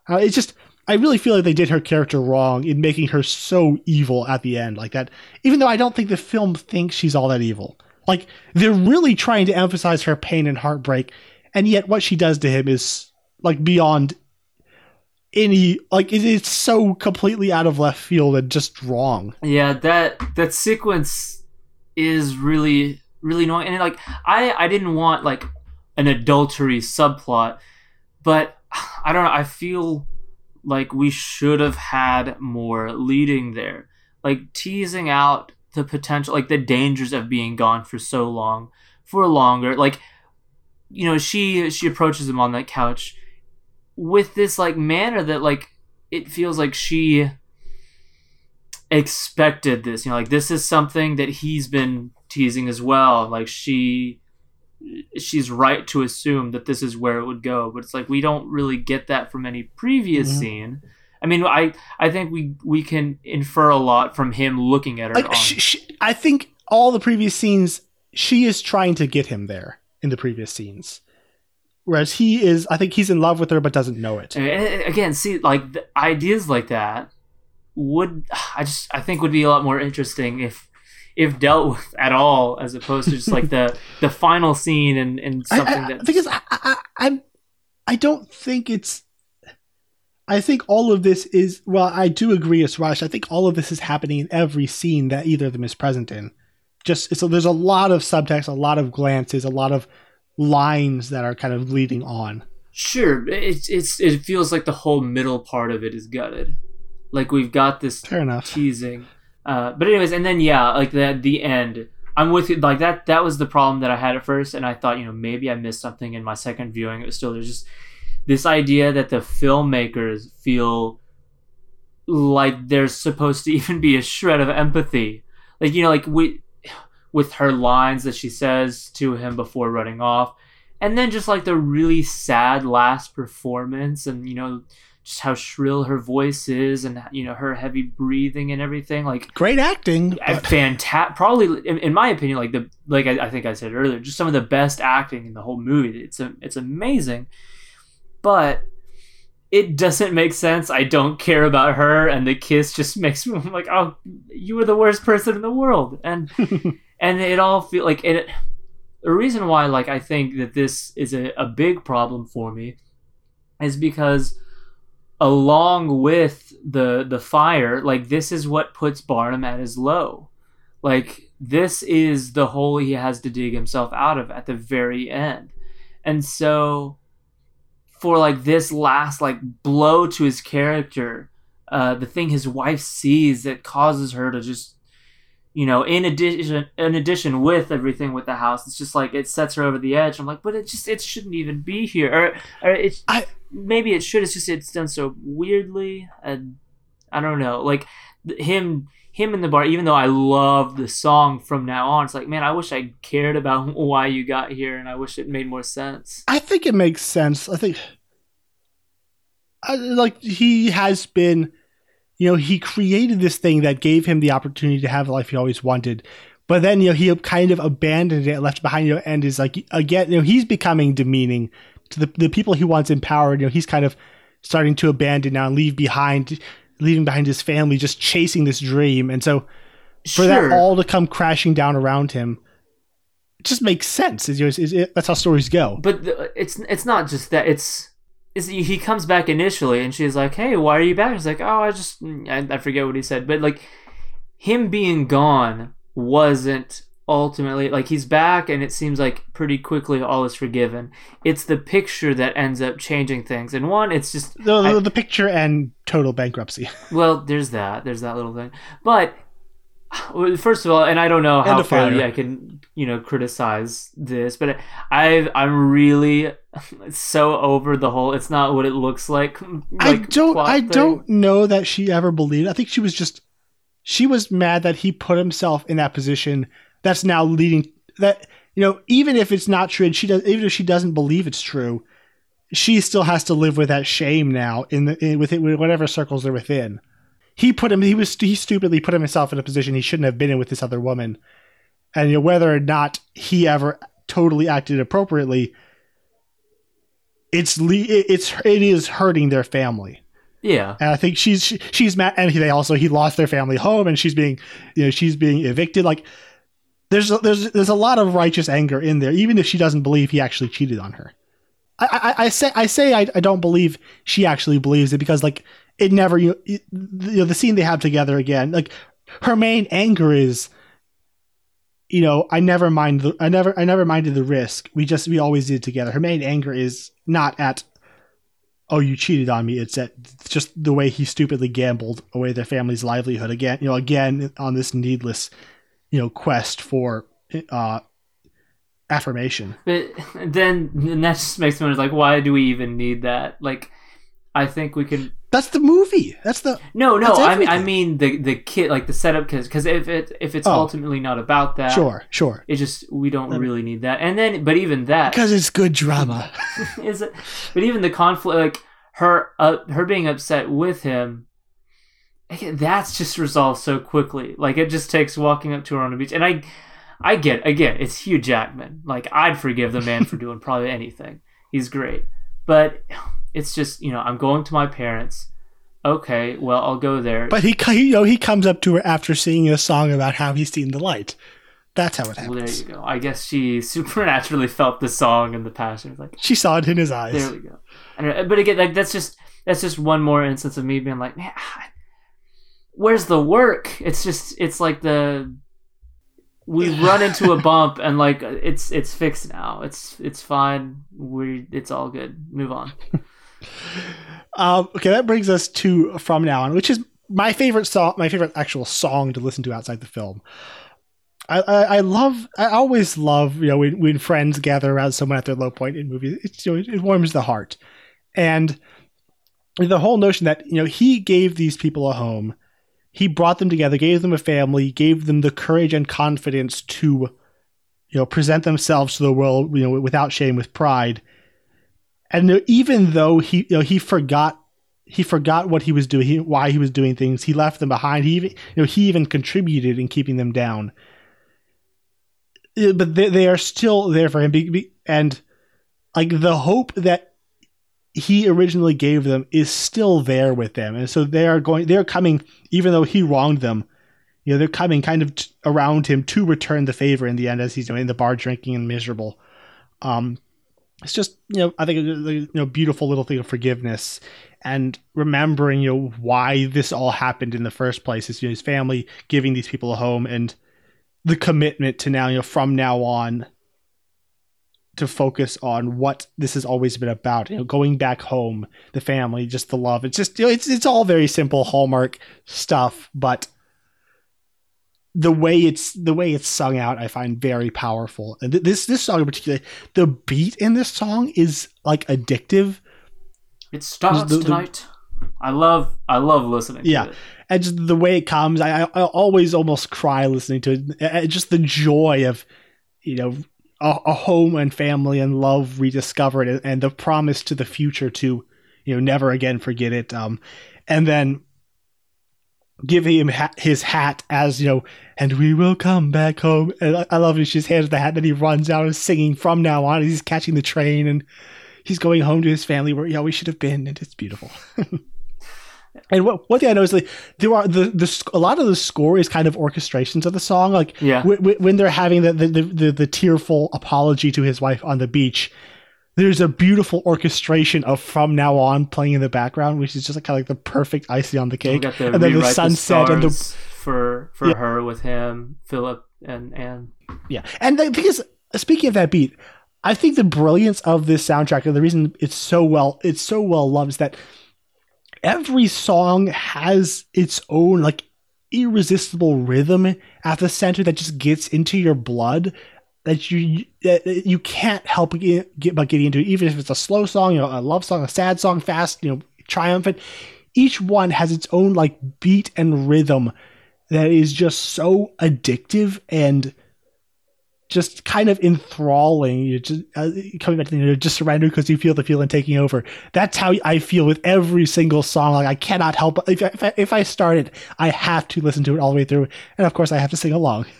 Uh, it's just i really feel like they did her character wrong in making her so evil at the end like that even though i don't think the film thinks she's all that evil. Like they're really trying to emphasize her pain and heartbreak and yet what she does to him is like beyond any like it, it's so completely out of left field and just wrong. Yeah, that that sequence is really really annoying. And like I I didn't want like an adultery subplot, but [SIGHS] I don't know. I feel like we should have had more leading there, like teasing out the potential, like the dangers of being gone for so long, for longer. Like, you know, she she approaches him on that couch with this like manner that like it feels like she expected this you know like this is something that he's been teasing as well like she she's right to assume that this is where it would go but it's like we don't really get that from any previous scene. I mean i i think we we can infer a lot from him looking at her like, she, she, i think all the previous scenes she is trying to get him there in the previous scenes Whereas he is, I think he's in love with her but doesn't know it. And again, see, like ideas like that would, I just, I think would be a lot more interesting if, if dealt with at all, as opposed to just like the [LAUGHS] the final scene and and something I, that. Because I, I, I, I don't think it's. I think all of this is well. I do agree Raj. I think all of this is happening in every scene that either of them is present in. Just so there's a lot of subtext, a lot of glances, a lot of lines that are kind of leading on. Sure, it's it's it feels like the whole middle part of it is gutted. Like we've got this Fair enough. teasing. Uh, but anyways, and then yeah, like the the end. I'm with you. Like that. That was the problem that I had at first, and I thought, you know, maybe I missed something in my second viewing. It was still there's just this idea that the filmmakers feel like there's supposed to [LAUGHS] even be a shred of empathy. Like you know, like we with her lines that she says to him before running off. And then just like the really sad last performance and, you know, just how shrill her voice is and, you know, her heavy breathing and everything. Like, great acting. Uh, but... Fantastic. Probably, in, in, my opinion, like the, like I, I think I said earlier, just some of the best acting in the whole movie. It's, a, it's amazing. But it doesn't make sense. I don't care about her, and the kiss just [LAUGHS] makes me I'm like, oh, you were the worst person in the world, and [LAUGHS] and it all feel like it. The reason why, like, I think that this is a, a big problem for me, is because along with the the fire, like this is what puts Barnum at his low. Like this is the hole he has to dig himself out of at the very end. and so for like this last like blow to his character uh the thing his wife sees that causes her to just you know in addition in addition with everything with the house it's just like it sets her over the edge. I'm like but it just it shouldn't even be here. Or, or it's I- maybe it should it's just it's done so weirdly and i don't know like him him in the bar even though i love the song from now on it's like man i wish i cared about [LAUGHS] why you got here and i wish it made more sense. I think it makes sense. I think, I, like he has been, you know, he created this thing that gave him the opportunity to have the life he always wanted, but then you know he kind of abandoned it, left behind, you know, and is like again, you know, he's becoming demeaning to the the people he wants empowered. You know, he's kind of starting to abandon now and leave behind, leaving behind his family, just chasing this dream, and so for that all to come crashing down around him. it Just makes sense. Is, is, is, that's how stories go. but the, it's it's not just that it's he comes back initially and she's like hey why are you back? He's like oh i just mm, I, I forget what he said. But like him being gone wasn't ultimately like he's back and it seems like pretty quickly all is forgiven. It's the picture that ends up changing things. And one it's just the, the, I- the picture and total bankruptcy. [LAUGHS] well there's that. There's that little thing. But first of all and i don't know how fairly i can you know criticize this but i i'm really so over the whole it's not what it looks like, I don't. I thing. don't know that she ever believed. I think she was just. She was mad that he put himself in that position. That's now leading. That you know, even if it's not true, and she does, even if she doesn't believe it's true, she still has to live with that shame now in the in, within whatever circles they're within. He put him. He was. He stupidly put himself in a position he shouldn't have been in with this other woman, and you know whether or not he ever totally acted appropriately. It's le- it's it is hurting their family. yeah And I think she's she, she's mad, and they also he lost their family home, and she's being you know she's being evicted. Like there's a, there's there's a lot of righteous anger in there, even if she doesn't believe he actually cheated on her. I I, I say I say I, I don't believe she actually believes it because like it never you you know the scene they have together again like her main anger is you know I never mind the I never I never minded the risk. We just we always did it together. Her main anger is not at oh you cheated on me. It's at just the way he stupidly gambled away their family's livelihood again you know again on this needless you know quest for uh affirmation. But then and that just makes me wonder like why do we even need that? Like i think we can that's the movie. That's the no no I mean, I mean the the kit like the setup because because if it if it's Oh. ultimately not about that sure sure. it just we don't really need that. And then but even that because it's good drama. [LAUGHS] Is it but even the conflict like her uh, her being upset with him that's just resolved so quickly. Like it just takes walking up to her on the beach. And i i get again it's hugh jackman. Like i'd forgive the man for [LAUGHS] doing probably anything. He's great. But it's just you know i'm going to my parents okay well i'll go there But he, you know, he comes up to her after singing a song about how he's seen the light. That's how it well, there you go i guess she [LAUGHS] supernaturally felt the song and the passion like She saw it in his eyes. There we go. And, uh, but again, like that's just that's just one more instance of me being like, man, [SIGHS] where's the work? It's just it's like the we [LAUGHS] run into a bump and like it's it's fixed now. It's it's fine. We it's all good. Move on. [LAUGHS] Um, okay, that brings us to "From Now On," which is my favorite song, my favorite actual song to listen to outside the film. I, I, I love, I always love, you know, when, when friends gather around someone at their low point in movies. You know, it warms the heart, and the whole notion that you know he gave these people a home, he brought them together, gave them a family, gave them the courage and confidence to, you know, present themselves to the world, you know, without shame, with pride. And even though he, you know, he forgot, he forgot what he was doing, he, why he was doing things. He left them behind. He even, you know, he even contributed in keeping them down. But they, they are still there for him, and like the hope that he originally gave them is still there with them, and so they are going. They're coming, even though he wronged them. You know, they're coming kind of t- around him to return the favor in the end, as he's doing in the bar drinking and miserable. Um, it's just you know I think you know beautiful little thing of forgiveness and remembering you know why this all happened in the first place is you know, his family giving these people a home and the commitment to now you know from now on to focus on what this has always been about. You know, going back home, the family, just the love. It's just you know, it's it's all very simple Hallmark stuff, but the way it's the way it's sung out, I find very powerful. And th- this this song in particular, the beat in this song is like addictive. It starts the- the- tonight. I love I love listening Yeah. to it. and just the way it comes, I, I, I always almost cry listening to it. Just the joy of, you know, a, a home and family and love rediscovered, and, and the promise to the future to, you know, never again forget it. Um, and then giving him ha- his hat as you know, and we will come back home. And I, I love it. She just hands the hat, and then he runs out and singing from now on. He's catching the train and he's going home to his family where he always should have been, and it's beautiful. [LAUGHS] And what, one thing I noticed, like, there are the, the a lot of the score is kind of orchestrations of the song. Like Yeah. wh- wh- when they're having the the, the the the tearful apology to his wife on the beach, there's a beautiful orchestration of "From Now On" playing in the background, which is just like kind of like the perfect icing on the cake. and then the sunset and the for for Yeah. her with him, Phillip and Anne. Yeah, and the thing is, speaking of that beat, I think the brilliance of this soundtrack and the reason it's so well it's so well loved is that every song has its own like irresistible rhythm at the center that just gets into your blood that you that you can't help get, get but getting into it, even if it's a slow song, you know, a love song, a sad song, fast, you know, triumphant. Each one has its own like beat and rhythm that is just so addictive and just kind of enthralling. You just uh, coming back to the you know, just surrender because you feel the feeling taking over. That's how I feel with every single song. Like I cannot help if if I, if I start it, I have to listen to it all the way through, and of course I have to sing along. [LAUGHS]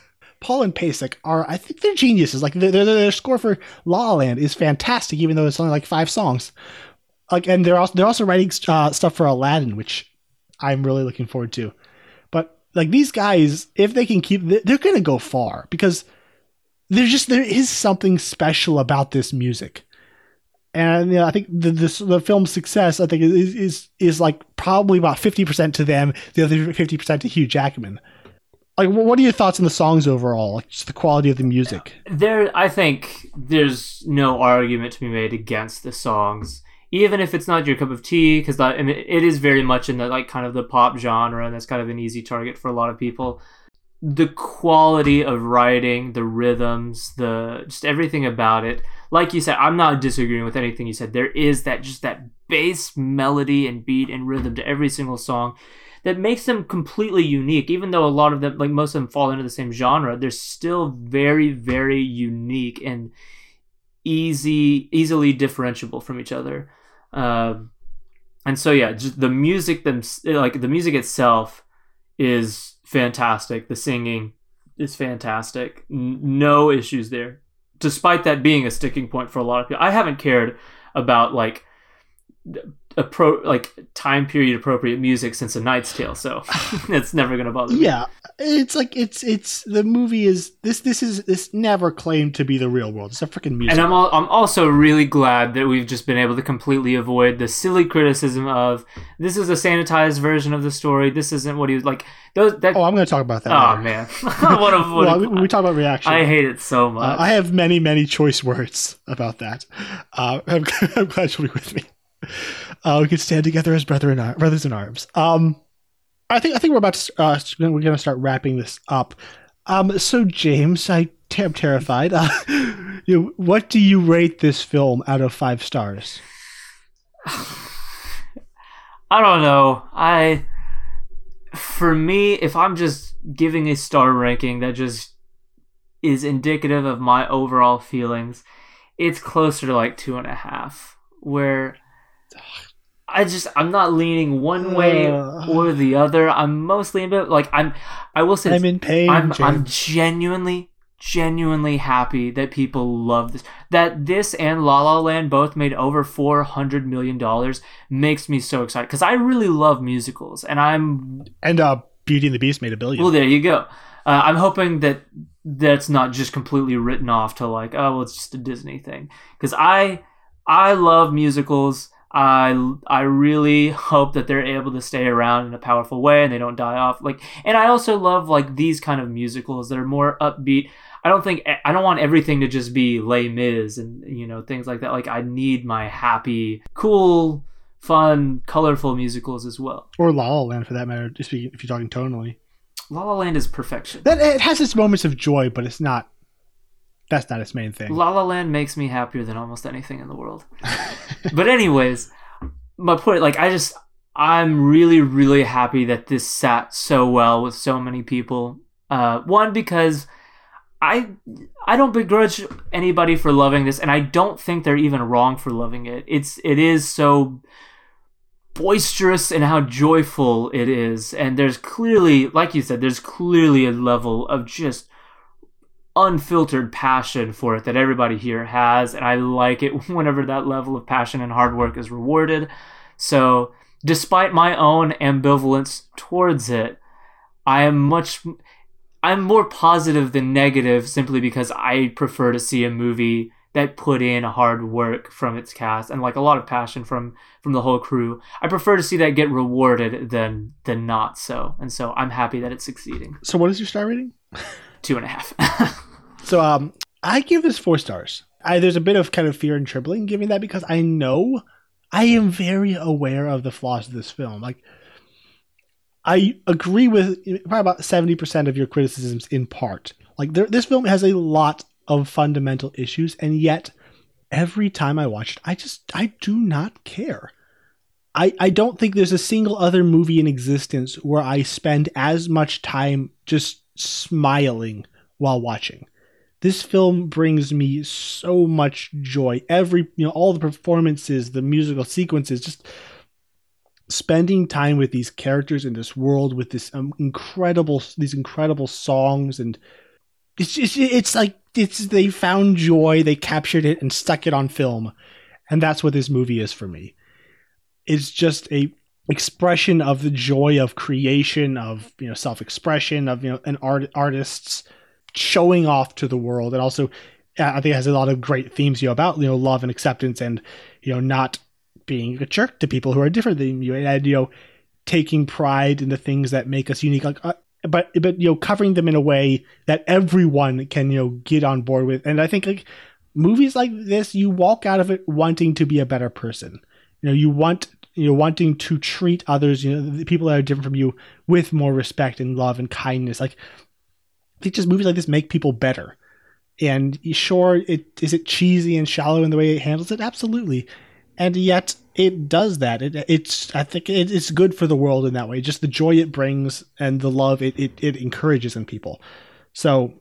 Paul and Pasek are, I think, they're geniuses. Like their, their, their score for La La Land is fantastic, even though it's only like five songs. Like, and they're also they're also writing uh, stuff for Aladdin, which I'm really looking forward to. But like these guys, if they can keep, they're going to go far because there's just there is something special about this music, and you know, I think the the film's success, I think, is is is like probably about fifty percent to them, the other fifty percent to Hugh Jackman. Like, what are your thoughts on the songs overall? Like, just the quality of the music. There, I think there's no argument to be made against the songs, even if it's not your cup of tea, because I mean, it is very much in the like kind of the pop genre, and that's kind of an easy target for a lot of people. The quality of writing, the rhythms, the just everything about it. Like you said, I'm not disagreeing with anything you said. There is that just that bass melody and beat and rhythm to every single song that makes them completely unique. Even though a lot of them, like most of them, fall into the same genre, they're still very, very unique and easy, easily differentiable from each other. Um, and so, yeah, just the music, them like the music itself, is fantastic. The singing is fantastic. N- no issues there, despite that being a sticking point for a lot of people. I haven't cared about like appro like time period appropriate music since a knight's tale so [SIGHS] [LAUGHS] it's never gonna bother me Yeah, it's like it's it's the movie is this this is this never claimed to be the real world. It's a freaking music. and I'm, I'm also really glad that we've just been able to completely avoid the silly criticism of this is a sanitized version of the story this isn't what he was like those that oh, I'm going to talk about that. oh later. man [LAUGHS] [LAUGHS] what a, what well, a- we, we talk about reaction. I hate it so much Uh, I have many, many choice words about that. Uh, I'm, I'm glad you'll be with me. Uh, we could stand together as brother in ar- brothers in arms. Um, I think I think we're about to uh, we're going to start wrapping this up. Um, so James, I am terrified. Uh, [LAUGHS] you know, what do you rate this film out of five stars? [SIGHS] I don't know. I for me, if I'm just giving a star ranking that just is indicative of my overall feelings, it's closer to like two and a half. Where I just I'm not leaning one way Uh. or the other. I'm mostly in bit like I'm. I will say I'm in pain. I'm. I'm genuinely genuinely happy that people love this. That this and La La Land both made over 400 million dollars makes me so excited cuz I really love musicals and I'm and uh, Beauty and the Beast made a billion. well there you go. Uh, I'm hoping that that's not just completely written off to like oh well it's just a Disney thing cuz I I love musicals. I I really hope that they're able to stay around in a powerful way and they don't die off. Like, and I also love like these kind of musicals that are more upbeat. I don't think I don't want everything to just be Les Mis and you know things like that. Like I need my happy, cool, fun, colorful musicals as well. Or La La Land for that matter. Just if you're talking tonally, La La Land is perfection. That it has its moments of joy, but it's not. That's not its main thing. La La Land makes me happier than almost anything in the world. but anyways, my point, like I just, I'm really, really happy that this sat so well with so many people. Uh, one because I I don't begrudge anybody for loving this, and I don't think they're even wrong for loving it. It's it is so boisterous and how joyful it is, and there's clearly, like you said, there's clearly a level of just unfiltered passion for it that everybody here has, and I like it [LAUGHS] whenever that level of passion and hard work is rewarded. So, despite my own ambivalence towards it, I am much I'm more positive than negative simply because I prefer to see a movie that put in hard work from its cast and like a lot of passion from from the whole crew. I prefer to see that get rewarded than than not so. And so I'm happy that it's succeeding. So what is your star rating? [LAUGHS] Two and a half. [LAUGHS] so um I give this four stars. I, there's a bit of kind of fear and trembling giving that because I know I am very aware of the flaws of this film. Like I agree with probably about seventy percent of your criticisms in part. Like there, this film has a lot of fundamental issues, and yet every time I watch it, I just I do not care. I, I don't think there's a single other movie in existence where I spend as much time just smiling while watching. This film brings me so much joy. Every you know all the performances, the musical sequences, just spending time with these characters in this world with this um, incredible these incredible songs and it's just it's like it's they found joy they captured it and stuck it on film and that's what this movie is for me it's just a expression of the joy of creation of you know self-expression of you know an art artists showing off to the world. And also I think it has a lot of great themes you know about you know love and acceptance and you know not being a jerk to people who are different than you and you know taking pride in the things that make us unique. Like uh, but but you know covering them in a way that everyone can you know get on board with. And i think like movies like this you walk out of it wanting to be a better person. You know you want you know wanting to treat others you know the people that are different from you with more respect and love and kindness like i think just movies like this make people better and sure it is it cheesy and shallow in the way it handles it absolutely and yet it does that. It, it's I think it, it's good for the world in that way. Just the joy it brings and the love it, it, it encourages in people. So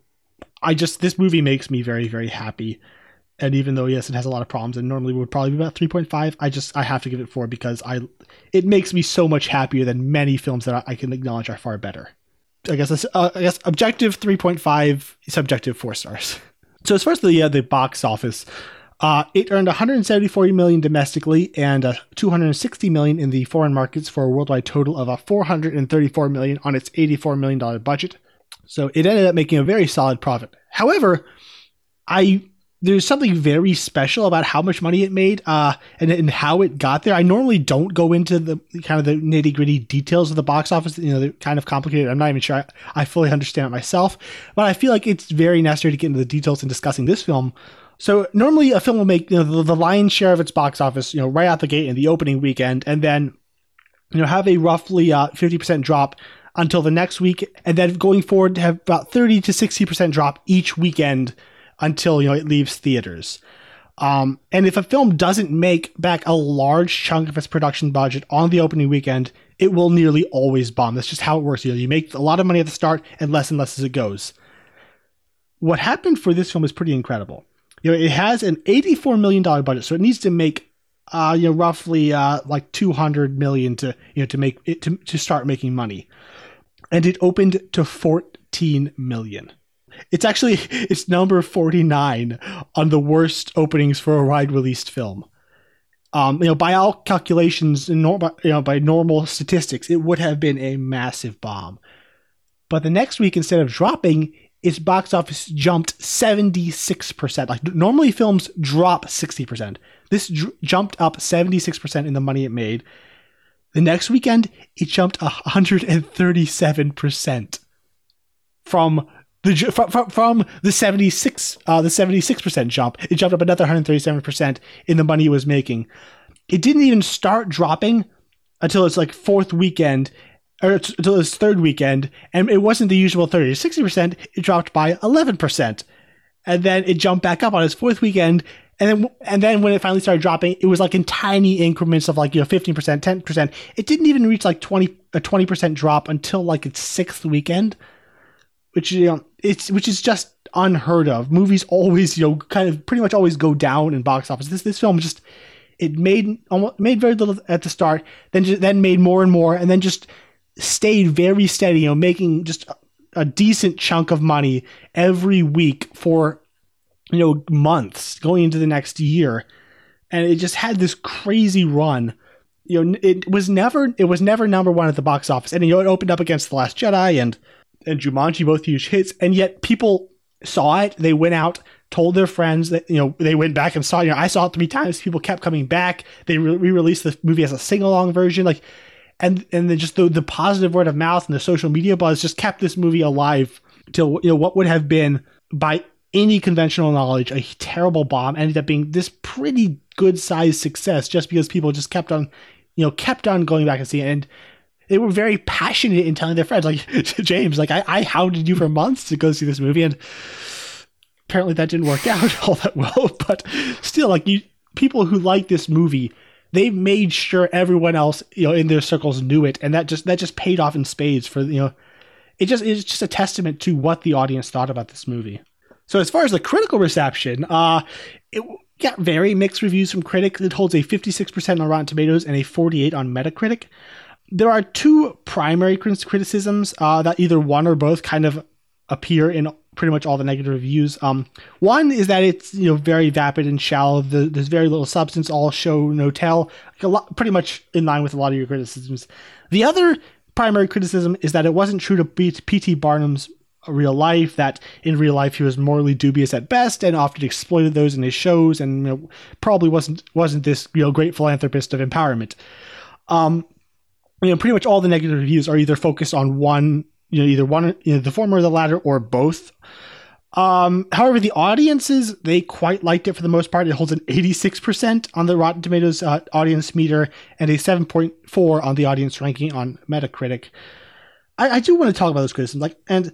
I just this movie makes me very very happy. And even though yes, it has a lot of problems, and normally would probably be about three point five, I just I have to give it four because I it makes me so much happier than many films that I, can acknowledge are far better. I guess uh, I guess objective three point five, subjective four stars. [LAUGHS] So as far as the uh, the box office, uh, it earned 174 million domestically and uh, 260 million in the foreign markets for a worldwide total of uh, 434 million on its 84 million dollar budget. So it ended up making a very solid profit. However, I there's something very special about how much money it made uh, and, and how it got there. I normally don't go into the kind of the nitty gritty details of the box office. You know, they're kind of complicated. I'm not even sure I, I fully understand it myself, but I feel like it's very necessary to get into the details in discussing this film so normally a film will make you know, the, the lion's share of its box office, you know, right out the gate in the opening weekend, and then you know have a roughly uh, fifty percent drop until the next week, and then going forward to have about thirty to sixty percent drop each weekend until you know it leaves theaters. Um, and if a film doesn't make back a large chunk of its production budget on the opening weekend, it will nearly always bomb. That's just how it works. You know, you make a lot of money at the start and less and less as it goes. What happened for this film is pretty incredible you know, it has an $84 million budget, so it needs to make uh, you know, roughly uh, like 200 million to, you know, to make it to, to start making money. And it opened to 14 million. It's actually [LAUGHS] it's number 49 on the worst openings for a wide released film. Um, you know, by all calculations, and normal, you know, by normal statistics, it would have been a massive bomb. But the next week, instead of dropping, its box office jumped 76%. Like normally films drop 60%. This dr- jumped up 76% in the money it made. The next weekend, it jumped 137% from The from, from, the 76 uh, the 76% jump, it jumped up another 137% in the money it was making. It didn't even start dropping until its like fourth weekend or until its third weekend, and it wasn't the usual 30 to 60%, it dropped by 11%. And then it jumped back up on its fourth weekend, and then and then when it finally started dropping, it was like in tiny increments of like you know 15%, 10%. It didn't even reach like 20 a 20% drop until like its sixth weekend, which you know it's which is just unheard of. Movies always you know kind of pretty much always go down in box office. This this film just it made almost made very little at the start, then just, then made more and more, and then just stayed very steady. You know, making just a, a decent chunk of money every week for you know months going into the next year, and it just had this crazy run. You know, it was never it was never number one at the box office, and you know it opened up against the Last Jedi and and Jumanji, both huge hits, and yet people saw it. They went out, told their friends that you know they went back and saw. You know, I saw it three times. People kept coming back. They re released the movie as a sing along version, like, and and then just the the positive word of mouth and the social media buzz just kept this movie alive till you know what would have been by any conventional knowledge a terrible bomb ended up being this pretty good sized success just because people just kept on you know kept on going back and seeing it. and they were very passionate in telling their friends like [LAUGHS] james like i, I hounded you for months to go see this movie and apparently that didn't work [LAUGHS] out all that well but still like you people who like this movie they made sure everyone else you know in their circles knew it and that just that just paid off in spades for you know it just it's just a testament to what the audience thought about this movie. So as far as the critical reception uh it got very mixed reviews from critics. It holds a 56% on rotten tomatoes and a 48 on metacritic there are two primary criticisms uh, that either one or both kind of appear in pretty much all the negative reviews. Um, one is that it's you know very vapid and shallow. The, there's very little substance, all show no tell. Like a lot, pretty much in line with a lot of your criticisms. The other primary criticism is that it wasn't true to P.T. Barnum's real life. That in real life he was morally dubious at best and often exploited those in his shows, and you know, probably wasn't wasn't this you know great philanthropist of empowerment. Um, you know, pretty much all the negative reviews are either focused on one, you know, either one, you know, the former or the latter, or both. Um, however, the audiences they quite liked it for the most part. It holds an 86% on the Rotten Tomatoes uh, audience meter and a 7.4 on the audience ranking on Metacritic. I, I do want to talk about those criticisms, like, and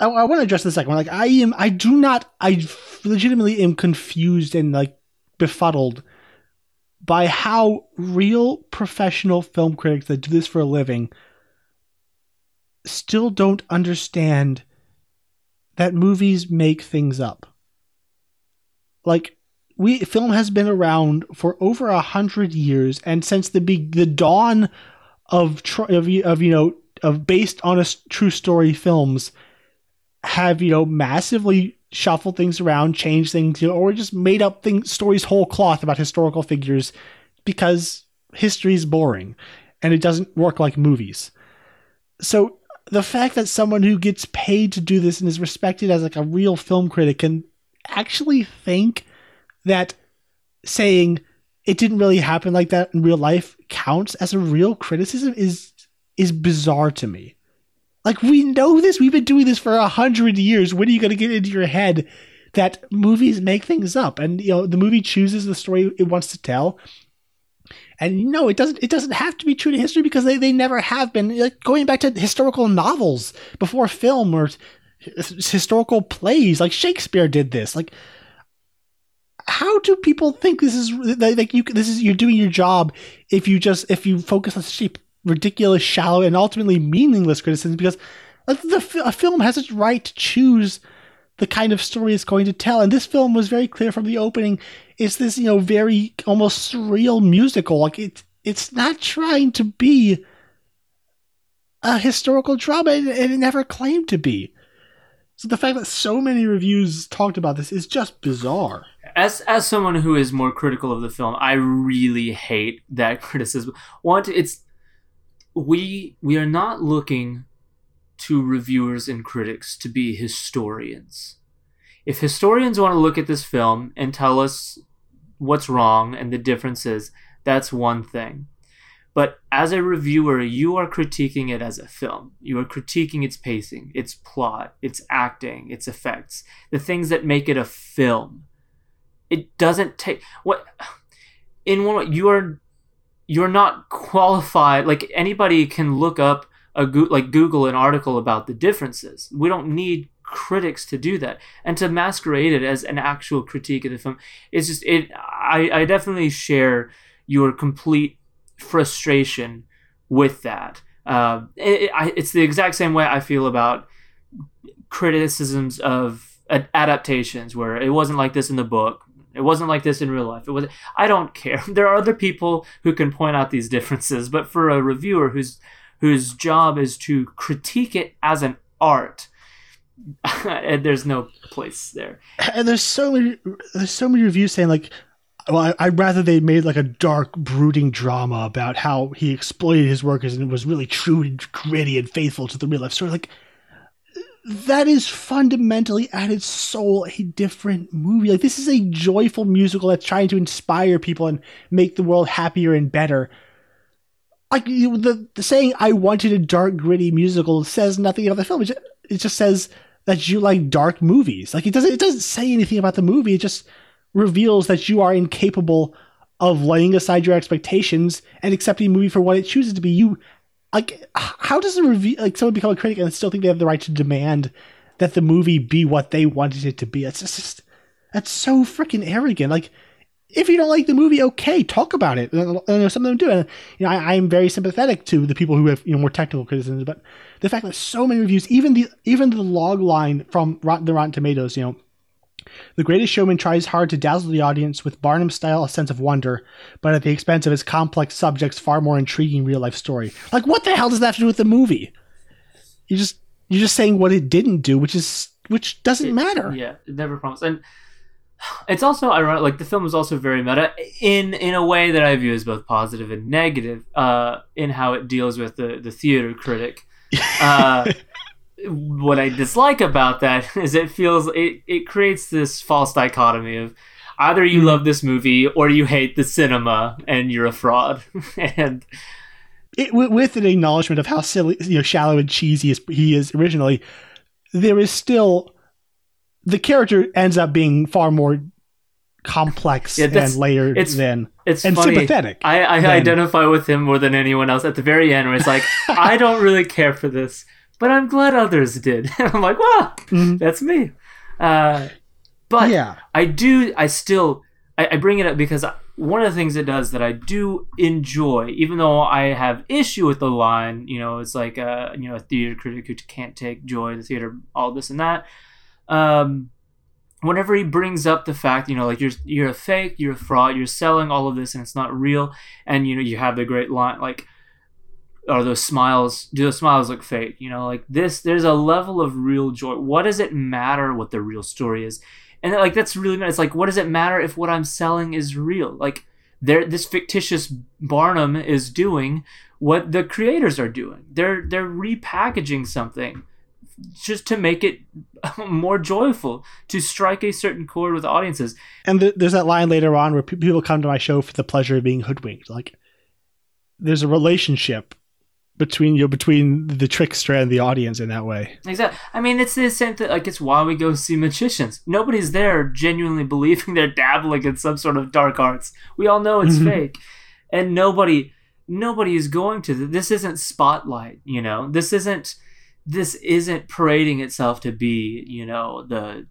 I, I want to address the second one. Like, I am, I do not, I legitimately am confused and like befuddled by how real professional film critics that do this for a living still don't understand that movies make things up. Like we film has been around for over a hundred years, and since the be- the dawn of, of of you know of based on a true story films have you know massively shuffled things around, change things, you know, or just made up things stories whole cloth about historical figures because history is boring and it doesn't work like movies. So the fact that someone who gets paid to do this and is respected as like a real film critic can actually think that saying it didn't really happen like that in real life counts as a real criticism is is bizarre to me. Like we know this, we've been doing this for a hundred years. When are you going to get into your head that movies make things up, and you know the movie chooses the story it wants to tell, and no, it doesn't. It doesn't have to be true to history because they, they never have been. Like going back to historical novels before film or historical plays, like Shakespeare did this. Like, how do people think this is like you? This is you're doing your job if you just if you focus on such ridiculous, shallow, and ultimately meaningless criticism because the, a film has its right to choose the kind of story it's going to tell. And this film was very clear from the opening. It's this, you know, very almost surreal musical. Like it, it's not trying to be a historical drama, and it, it never claimed to be. So the fact that so many reviews talked about this is just bizarre. As as someone who is more critical of the film, I really hate that [LAUGHS] criticism. One, it's we we are not looking to reviewers and critics to be historians. If historians want to look at this film and tell us what's wrong and the differences, that's one thing. But as a reviewer, you are critiquing it as a film. You are critiquing its pacing, its plot, its acting, its effects, the things that make it a film. It doesn't take what in one you are you're not qualified. Like anybody can look up a go- like Google an article about the differences. We don't need critics to do that and to masquerade it as an actual critique of the film it's just it i i definitely share your complete frustration with that uh, it, I, it's the exact same way i feel about criticisms of adaptations where it wasn't like this in the book it wasn't like this in real life it was i don't care [LAUGHS] there are other people who can point out these differences but for a reviewer whose whose job is to critique it as an art [LAUGHS] there's no place there. And there's so many there's so many reviews saying like well, I, would rather they made like a dark, brooding drama about how he exploited his workers and it was really true and gritty and faithful to the real life story. Like, that is fundamentally at its soul a different movie. Like, this is a joyful musical that's trying to inspire people and make the world happier and better. Like, the, the saying, I wanted a dark, gritty musical says nothing about the film. It just, it just says that you like dark movies. Like it doesn't it doesn't say anything about the movie. It just reveals that you are incapable of laying aside your expectations and accepting a movie for what it chooses to be. You like how does a review like someone become a critic and still think they have the right to demand that the movie be what they wanted it to be? It's just that's so freaking arrogant. Like if you don't like the movie, okay, talk about it. And, and some of them do. And you know, I, am very sympathetic to the people who have you know more technical criticisms, but the fact that so many reviews, even the even the log line from Rotten, the Rotten Tomatoes, you know, the Greatest Showman tries hard to dazzle the audience with Barnum style a sense of wonder, but at the expense of his complex subject's far more intriguing real life story. Like, what the hell does that have to do with the movie? You just you're just saying what it didn't do, which is which doesn't it, matter. Yeah, it never promised. And it's also ironic like the film is also very meta in in a way that i view as both positive and negative uh in how it deals with the the theater critic [LAUGHS] uh what i dislike about that [LAUGHS] is it feels it it creates this false dichotomy of either you hmm. love this movie or you hate the cinema and you're a fraud [LAUGHS] and it, with an acknowledgement of how silly you know shallow and cheesy he is originally there is still the character ends up being far more complex yeah, and layered it's, than it's and funny. sympathetic. I, I than, identify with him more than anyone else at the very end, where it's like, [LAUGHS] I don't really care for this, but I'm glad others did. [LAUGHS] I'm like, wow, mm-hmm. that's me. Uh, but yeah. I do. I still. I, I bring it up because one of the things it does that I do enjoy, even though I have issue with the line, you know, it's like a you know a theater critic who can't take joy in the theater, all this and that um, whenever he brings up the fact, you know, like you're you're a fake, you're a fraud, you're selling all of this and it's not real, and you know you have the great line like, are those smiles? Do those smiles look fake? You know, like this. There's a level of real joy. What does it matter what the real story is? And like that's really it's like what does it matter if what I'm selling is real? Like there, this fictitious Barnum is doing what the creators are doing. They're they're repackaging something just to make it [LAUGHS] more joyful to strike a certain chord with audiences and th- there's that line later on where p- people come to my show for the pleasure of being hoodwinked like there's a relationship between you know, between the trickster and the audience in that way. Exactly i mean it's the same thing like it's why we go see magicians. Nobody's there genuinely believing they're dabbling in some sort of dark arts. We all know it's mm-hmm. fake. And nobody nobody is going to. This isn't spotlight you know? This isn't this isn't parading itself to be, you know, the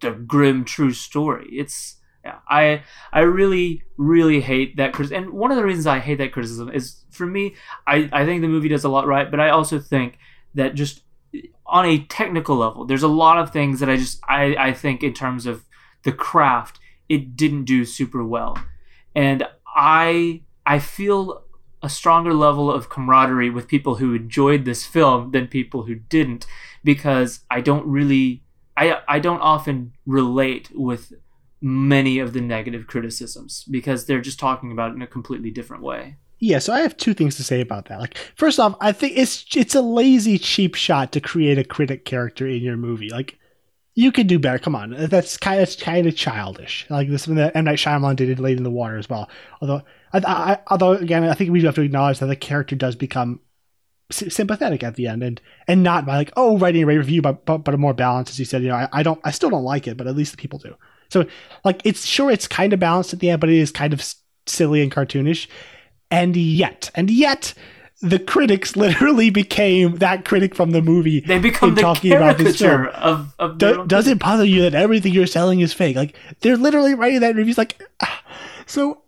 the grim true story. It's I I really really hate that criticism. And one of the reasons I hate that criticism is for me, I I think the movie does a lot right, but I also think that just on a technical level, there's a lot of things that I just I I think in terms of the craft, it didn't do super well. And I I feel a stronger level of camaraderie with people who enjoyed this film than people who didn't because I don't really I I don't often relate with many of the negative criticisms because they're just talking about it in a completely different way. Yeah, so I have two things to say about that. Like, first off, I think it's it's a lazy, cheap shot to create a critic character in your movie. Like, you could do better. Come on, that's kind of kind of childish. Like this one that M Night Shyamalan did in Lady in the Water as well. Although, I, I, although again, I think we do have to acknowledge that the character does become sy- sympathetic at the end, and and not by like oh writing a review, but but, but a more balanced, as you said. You know, I, I don't, I still don't like it, but at least the people do. So like it's sure it's kind of balanced at the end, but it is kind of silly and cartoonish, and yet, and yet. The critics [LAUGHS] literally became that critic from the movie. They become the talking about this film. caricature of, of Do, does it bother you that everything you're selling is fake? Like they're literally writing that reviews. Like, ah. [SIGHS] so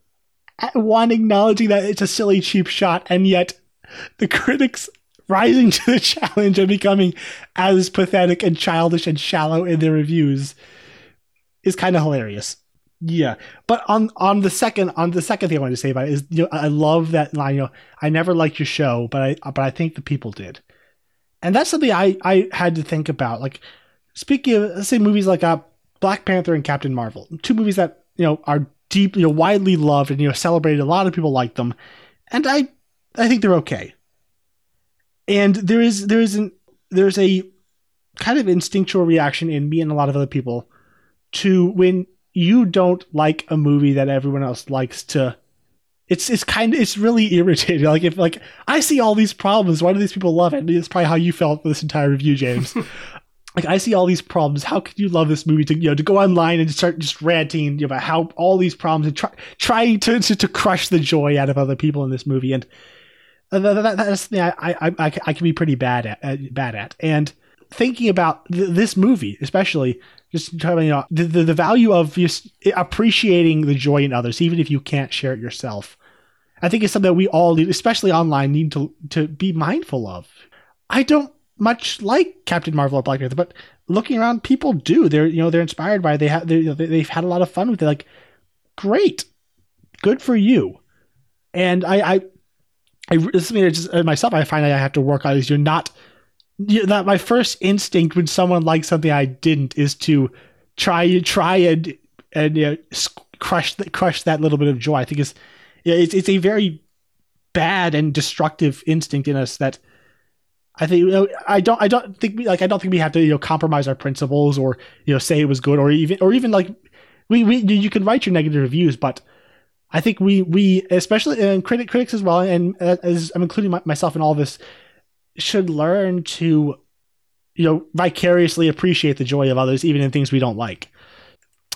uh, one acknowledging that it's a silly, cheap shot, and yet the critics [LAUGHS] rising to the [LAUGHS] challenge and becoming as pathetic and childish and shallow in their reviews is kind of hilarious. Yeah, but on on the second on the second thing I wanted to say about it is you know I love that line. You know, I never liked your show, but I but I think the people did, and that's something I I had to think about. Like speaking of let's say movies like uh, Black Panther and Captain Marvel, two movies that you know are deep, you know, widely loved and you know celebrated. A lot of people like them, and I I think they're okay. And there is there is an there's a kind of instinctual reaction in me and a lot of other people to when you don't like a movie that everyone else likes to it's it's kind of it's really [LAUGHS] irritating. Like if like i see all these problems. Why do these people love it? It's probably how you felt for this entire review james. [LAUGHS] Like i see all these problems. How could you love this movie to you know to go online and start just ranting you know, about how all these problems and try trying to, to to crush the joy out of other people in this movie? And uh, that, that, that's the thing I, I I I can be pretty bad at, at bad at. And thinking about th- this movie especially just talking about the, the, the value of just appreciating the joy in others even if you can't share it yourself. I think it's something that we all especially online need to to be mindful of. I don't much like captain marvel or black panther but looking around people do. They're you know they're inspired by it. they have they, you know, they- they've had a lot of fun with it. Like great. Good for you. And i i I, this is something that just uh, myself I find I have to work on is you're not you that my first instinct when someone likes something I didn't is to try try and and you know, crush the, crush that little bit of joy. I think is it's it's a very bad and destructive instinct in us that I think you know, I don't I don't think we like I don't think we have to you know compromise our principles or you know say it was good or even or even like we, we you can write your negative reviews but I think we we especially and critic critics as well and uh, as I'm including my, myself in all this should learn to you know vicariously appreciate the joy of others even in things we don't like.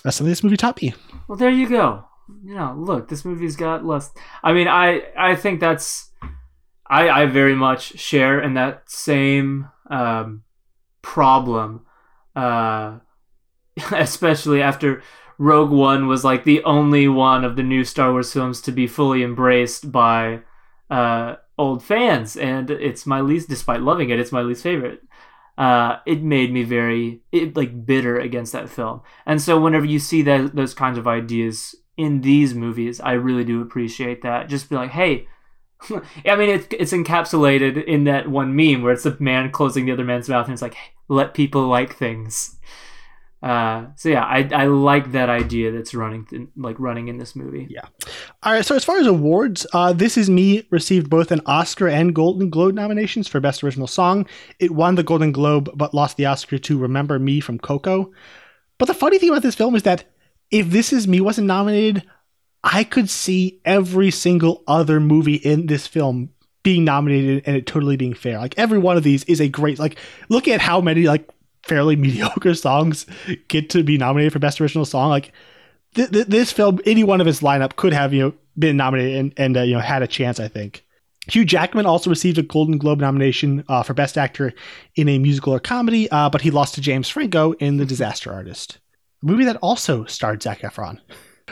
That's something this movie taught me. Well, there you go. You know, look, this movie's got less. I mean, I I think that's I I very much share in that same um, problem, uh, [LAUGHS] especially after Rogue One was like the only one of the new Star Wars films to be fully embraced by uh, old fans, and it's my least. Despite loving it, it's my least favorite uh, it made me very it, like bitter against that film. And so whenever you see that those kinds of ideas in these movies, I really do appreciate that. Just be like, hey. [LAUGHS] I mean, it's it's encapsulated in that one meme where it's the man closing the other man's mouth, and it's like, let people like things. Uh, so yeah, I I like that idea that's running th- like running in this movie. Yeah. All right. So as far as awards, uh, this is me received both an Oscar and Golden Globe nominations for Best Original Song. It won the Golden Globe, but lost the Oscar to "Remember Me" from Coco. But the funny thing about this film is that if "This Is Me" wasn't nominated, I could see every single other movie in this film being nominated and it totally being fair. Like every one of these is a great. Like look at how many like fairly [LAUGHS] mediocre songs get to be nominated for Best Original Song. Like th- th- this film, any one of his lineup could have you know been nominated and, and uh, you know had a chance. I think. Hugh Jackman also received a Golden Globe nomination uh, for Best Actor in a Musical or Comedy, uh, but he lost to James Franco in The Disaster Artist, a movie that also starred Zac Efron.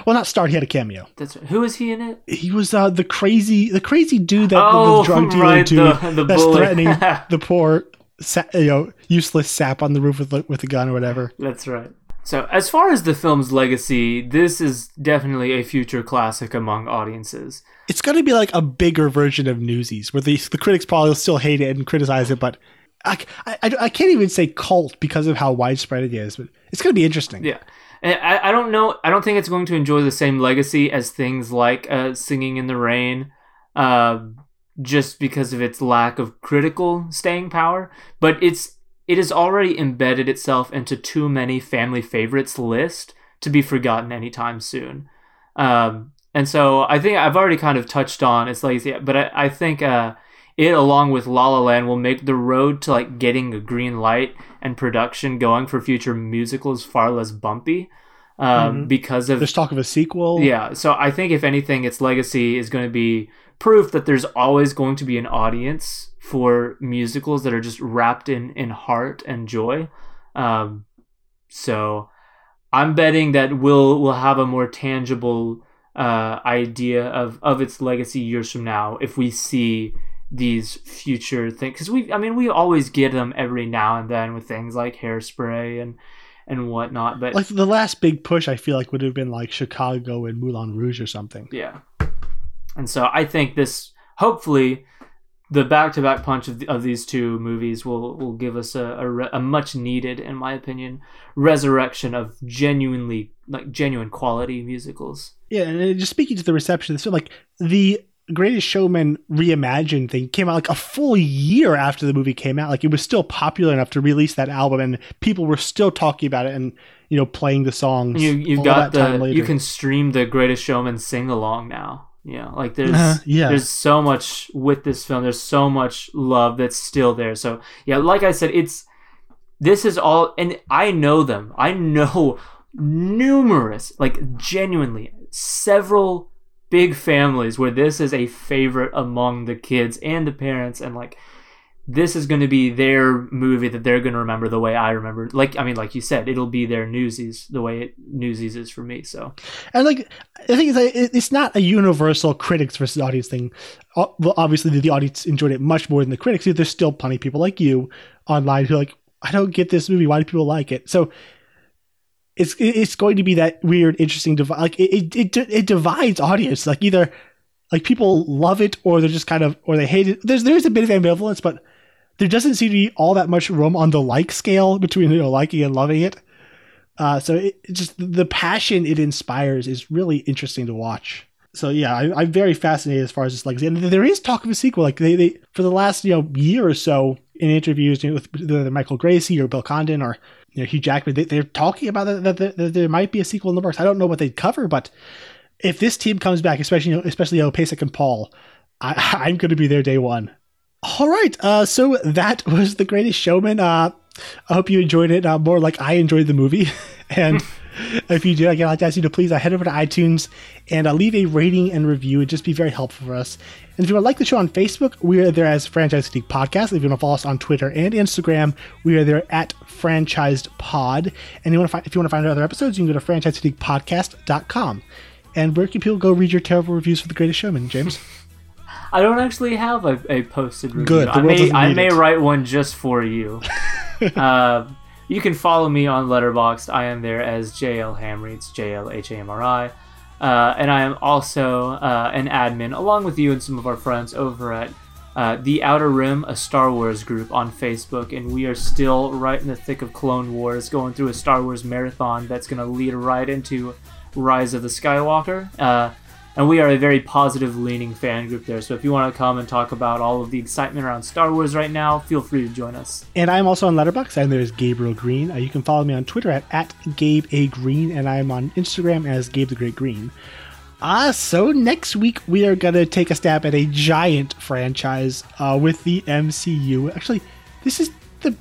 Well, not starred; he had a cameo. That's who was he in it? He was uh, the crazy, the crazy dude that Oh, the drug dealer right, dude the- the that's bully. threatening [LAUGHS] the poor, sa- you know, useless sap on the roof with with a gun or whatever. That's right. So, as far as the film's legacy, this is definitely a future classic among audiences. it's going to be like a bigger version of Newsies, where the the critics probably will still hate it and criticize it, but I, I, I can't even say cult because of how widespread it is. But it's going to be interesting. Yeah. And I, I don't know. I don't think it's going to enjoy the same legacy as things like uh, Singing in the Rain, uh, just because of its lack of critical staying power. But it's it has already embedded itself into too many family favorites list to be forgotten anytime soon. Um, and so I think I've already kind of touched on its legacy, but I, I think uh, it, along with La La Land, will make the road to like getting a green light and production going for future musicals far less bumpy. Um, Mhm. because of There's talk of a sequel. yeah, so I think if anything, its legacy is going to be proof that there's always going to be an audience for musicals that are just wrapped in in heart and joy. Um, so I'm betting that we'll we'll have a more tangible uh, idea of of its legacy years from now if we see these future things because we I mean we always get them every now and then with things like hairspray and and whatnot but Like the last big push, I feel like would have been like Chicago and Moulin Rouge or something. Yeah. And so I think this, hopefully, the back-to-back punch of, the, of these two movies will will give us a, a, re- a much needed, in my opinion, resurrection of genuinely like genuine quality musicals. Yeah, and uh, just speaking to the reception of this like the Greatest Showman reimagined thing came out like a full year after the movie came out. Like it was still popular enough to release that album, and people were still talking about it and you know playing the songs. You you've got the you can stream the Greatest Showman sing along now. Yeah, like there's Uh-huh, yeah. there's so much with this film. There's so much love that's still there. So yeah, like I said, it's this is all, and I know them. I know numerous, like genuinely, several big families where this is a favorite among the kids and the parents, and like this is going to be their movie that they're going to remember the way I remember. Like I mean, like you said, it'll be their Newsies the way it, Newsies is for me. So And like, I think it's, like, it- it's not a universal critics versus audience thing. Well, obviously, the, the audience enjoyed it much more than the critics. There's still plenty of people like you online who are like, I don't get this movie. Why do people like it? So it's it's going to be that weird, interesting divide. Like it, it it it divides audience. Like either like people love it or they're just kind of or they hate it. There's there's a bit of ambivalence, but there doesn't seem to be all that much room on the like scale between you know liking and loving it. Uh, so it, just the passion it inspires is really interesting to watch. So yeah, I, I'm very fascinated as far as this legacy. And there is talk of a sequel. Like they, they for the last you know year or so in interviews you know, with Michael Gracey or Bill Condon or you know Hugh Jackman, they, they're talking about that, that, that, there might be a sequel in the works. I don't know what they'd cover, but if this team comes back, especially you know, especially you and Paul, I, [LAUGHS] I'm going to be there day one. All right, uh, so that [LAUGHS] was the Greatest Showman. Uh, I hope you enjoyed it uh, more like I enjoyed the movie. [LAUGHS] and [LAUGHS] if you did, I'd like to ask you to please uh, head over to iTunes and uh, leave a rating and review. It'd just be very helpful for us. And if you want to like the show on Facebook, we are there as Franchise Fatigue Podcast. If you want to follow us on Twitter and Instagram, we are there at Franchised Pod. And you want to find, if you want to find other episodes, you can go to franchisefatiguepodcast.com. And where can people go read your terrible reviews for The Greatest Showman, James? I don't actually have a, a posted review. Good, I may I may it. write one just for you. [LAUGHS] uh, you can follow me on Letterboxd. I am there as JL Hamri. It's J L H A M R I. Uh, and I am also uh, an admin, along with you and some of our friends over at uh, The Outer Rim, a Star Wars group on Facebook. And we are still right in the thick of Clone Wars, going through a Star Wars marathon that's going to lead right into Rise of the Skywalker. Uh, and we are a very positive leaning fan group there. So if you want to come and talk about all of the excitement around Star Wars right now, feel free to join us. And I'm also on Letterboxd, and there's Gabriel Green. Uh, you can follow me on Twitter at, at Gabe A. Green, and I'm on Instagram as Gabe the Great Green. Uh, so next week we are going to take a stab at a giant franchise uh, with the MCU. Actually, this is the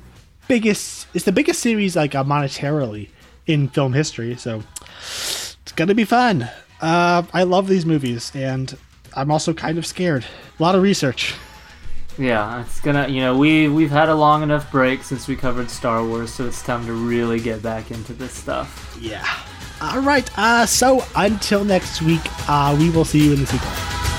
biggest, it's the biggest series like uh, monetarily in film history, so it's going to be fun. Uh, I love these movies, and I'm also kind of scared. A lot of research. Yeah, it's gonna. You know, we we've had a long enough break since we covered Star Wars, so it's time to really get back into this stuff. Yeah. All right. Uh, so until next week, uh, we will see you in the sequel.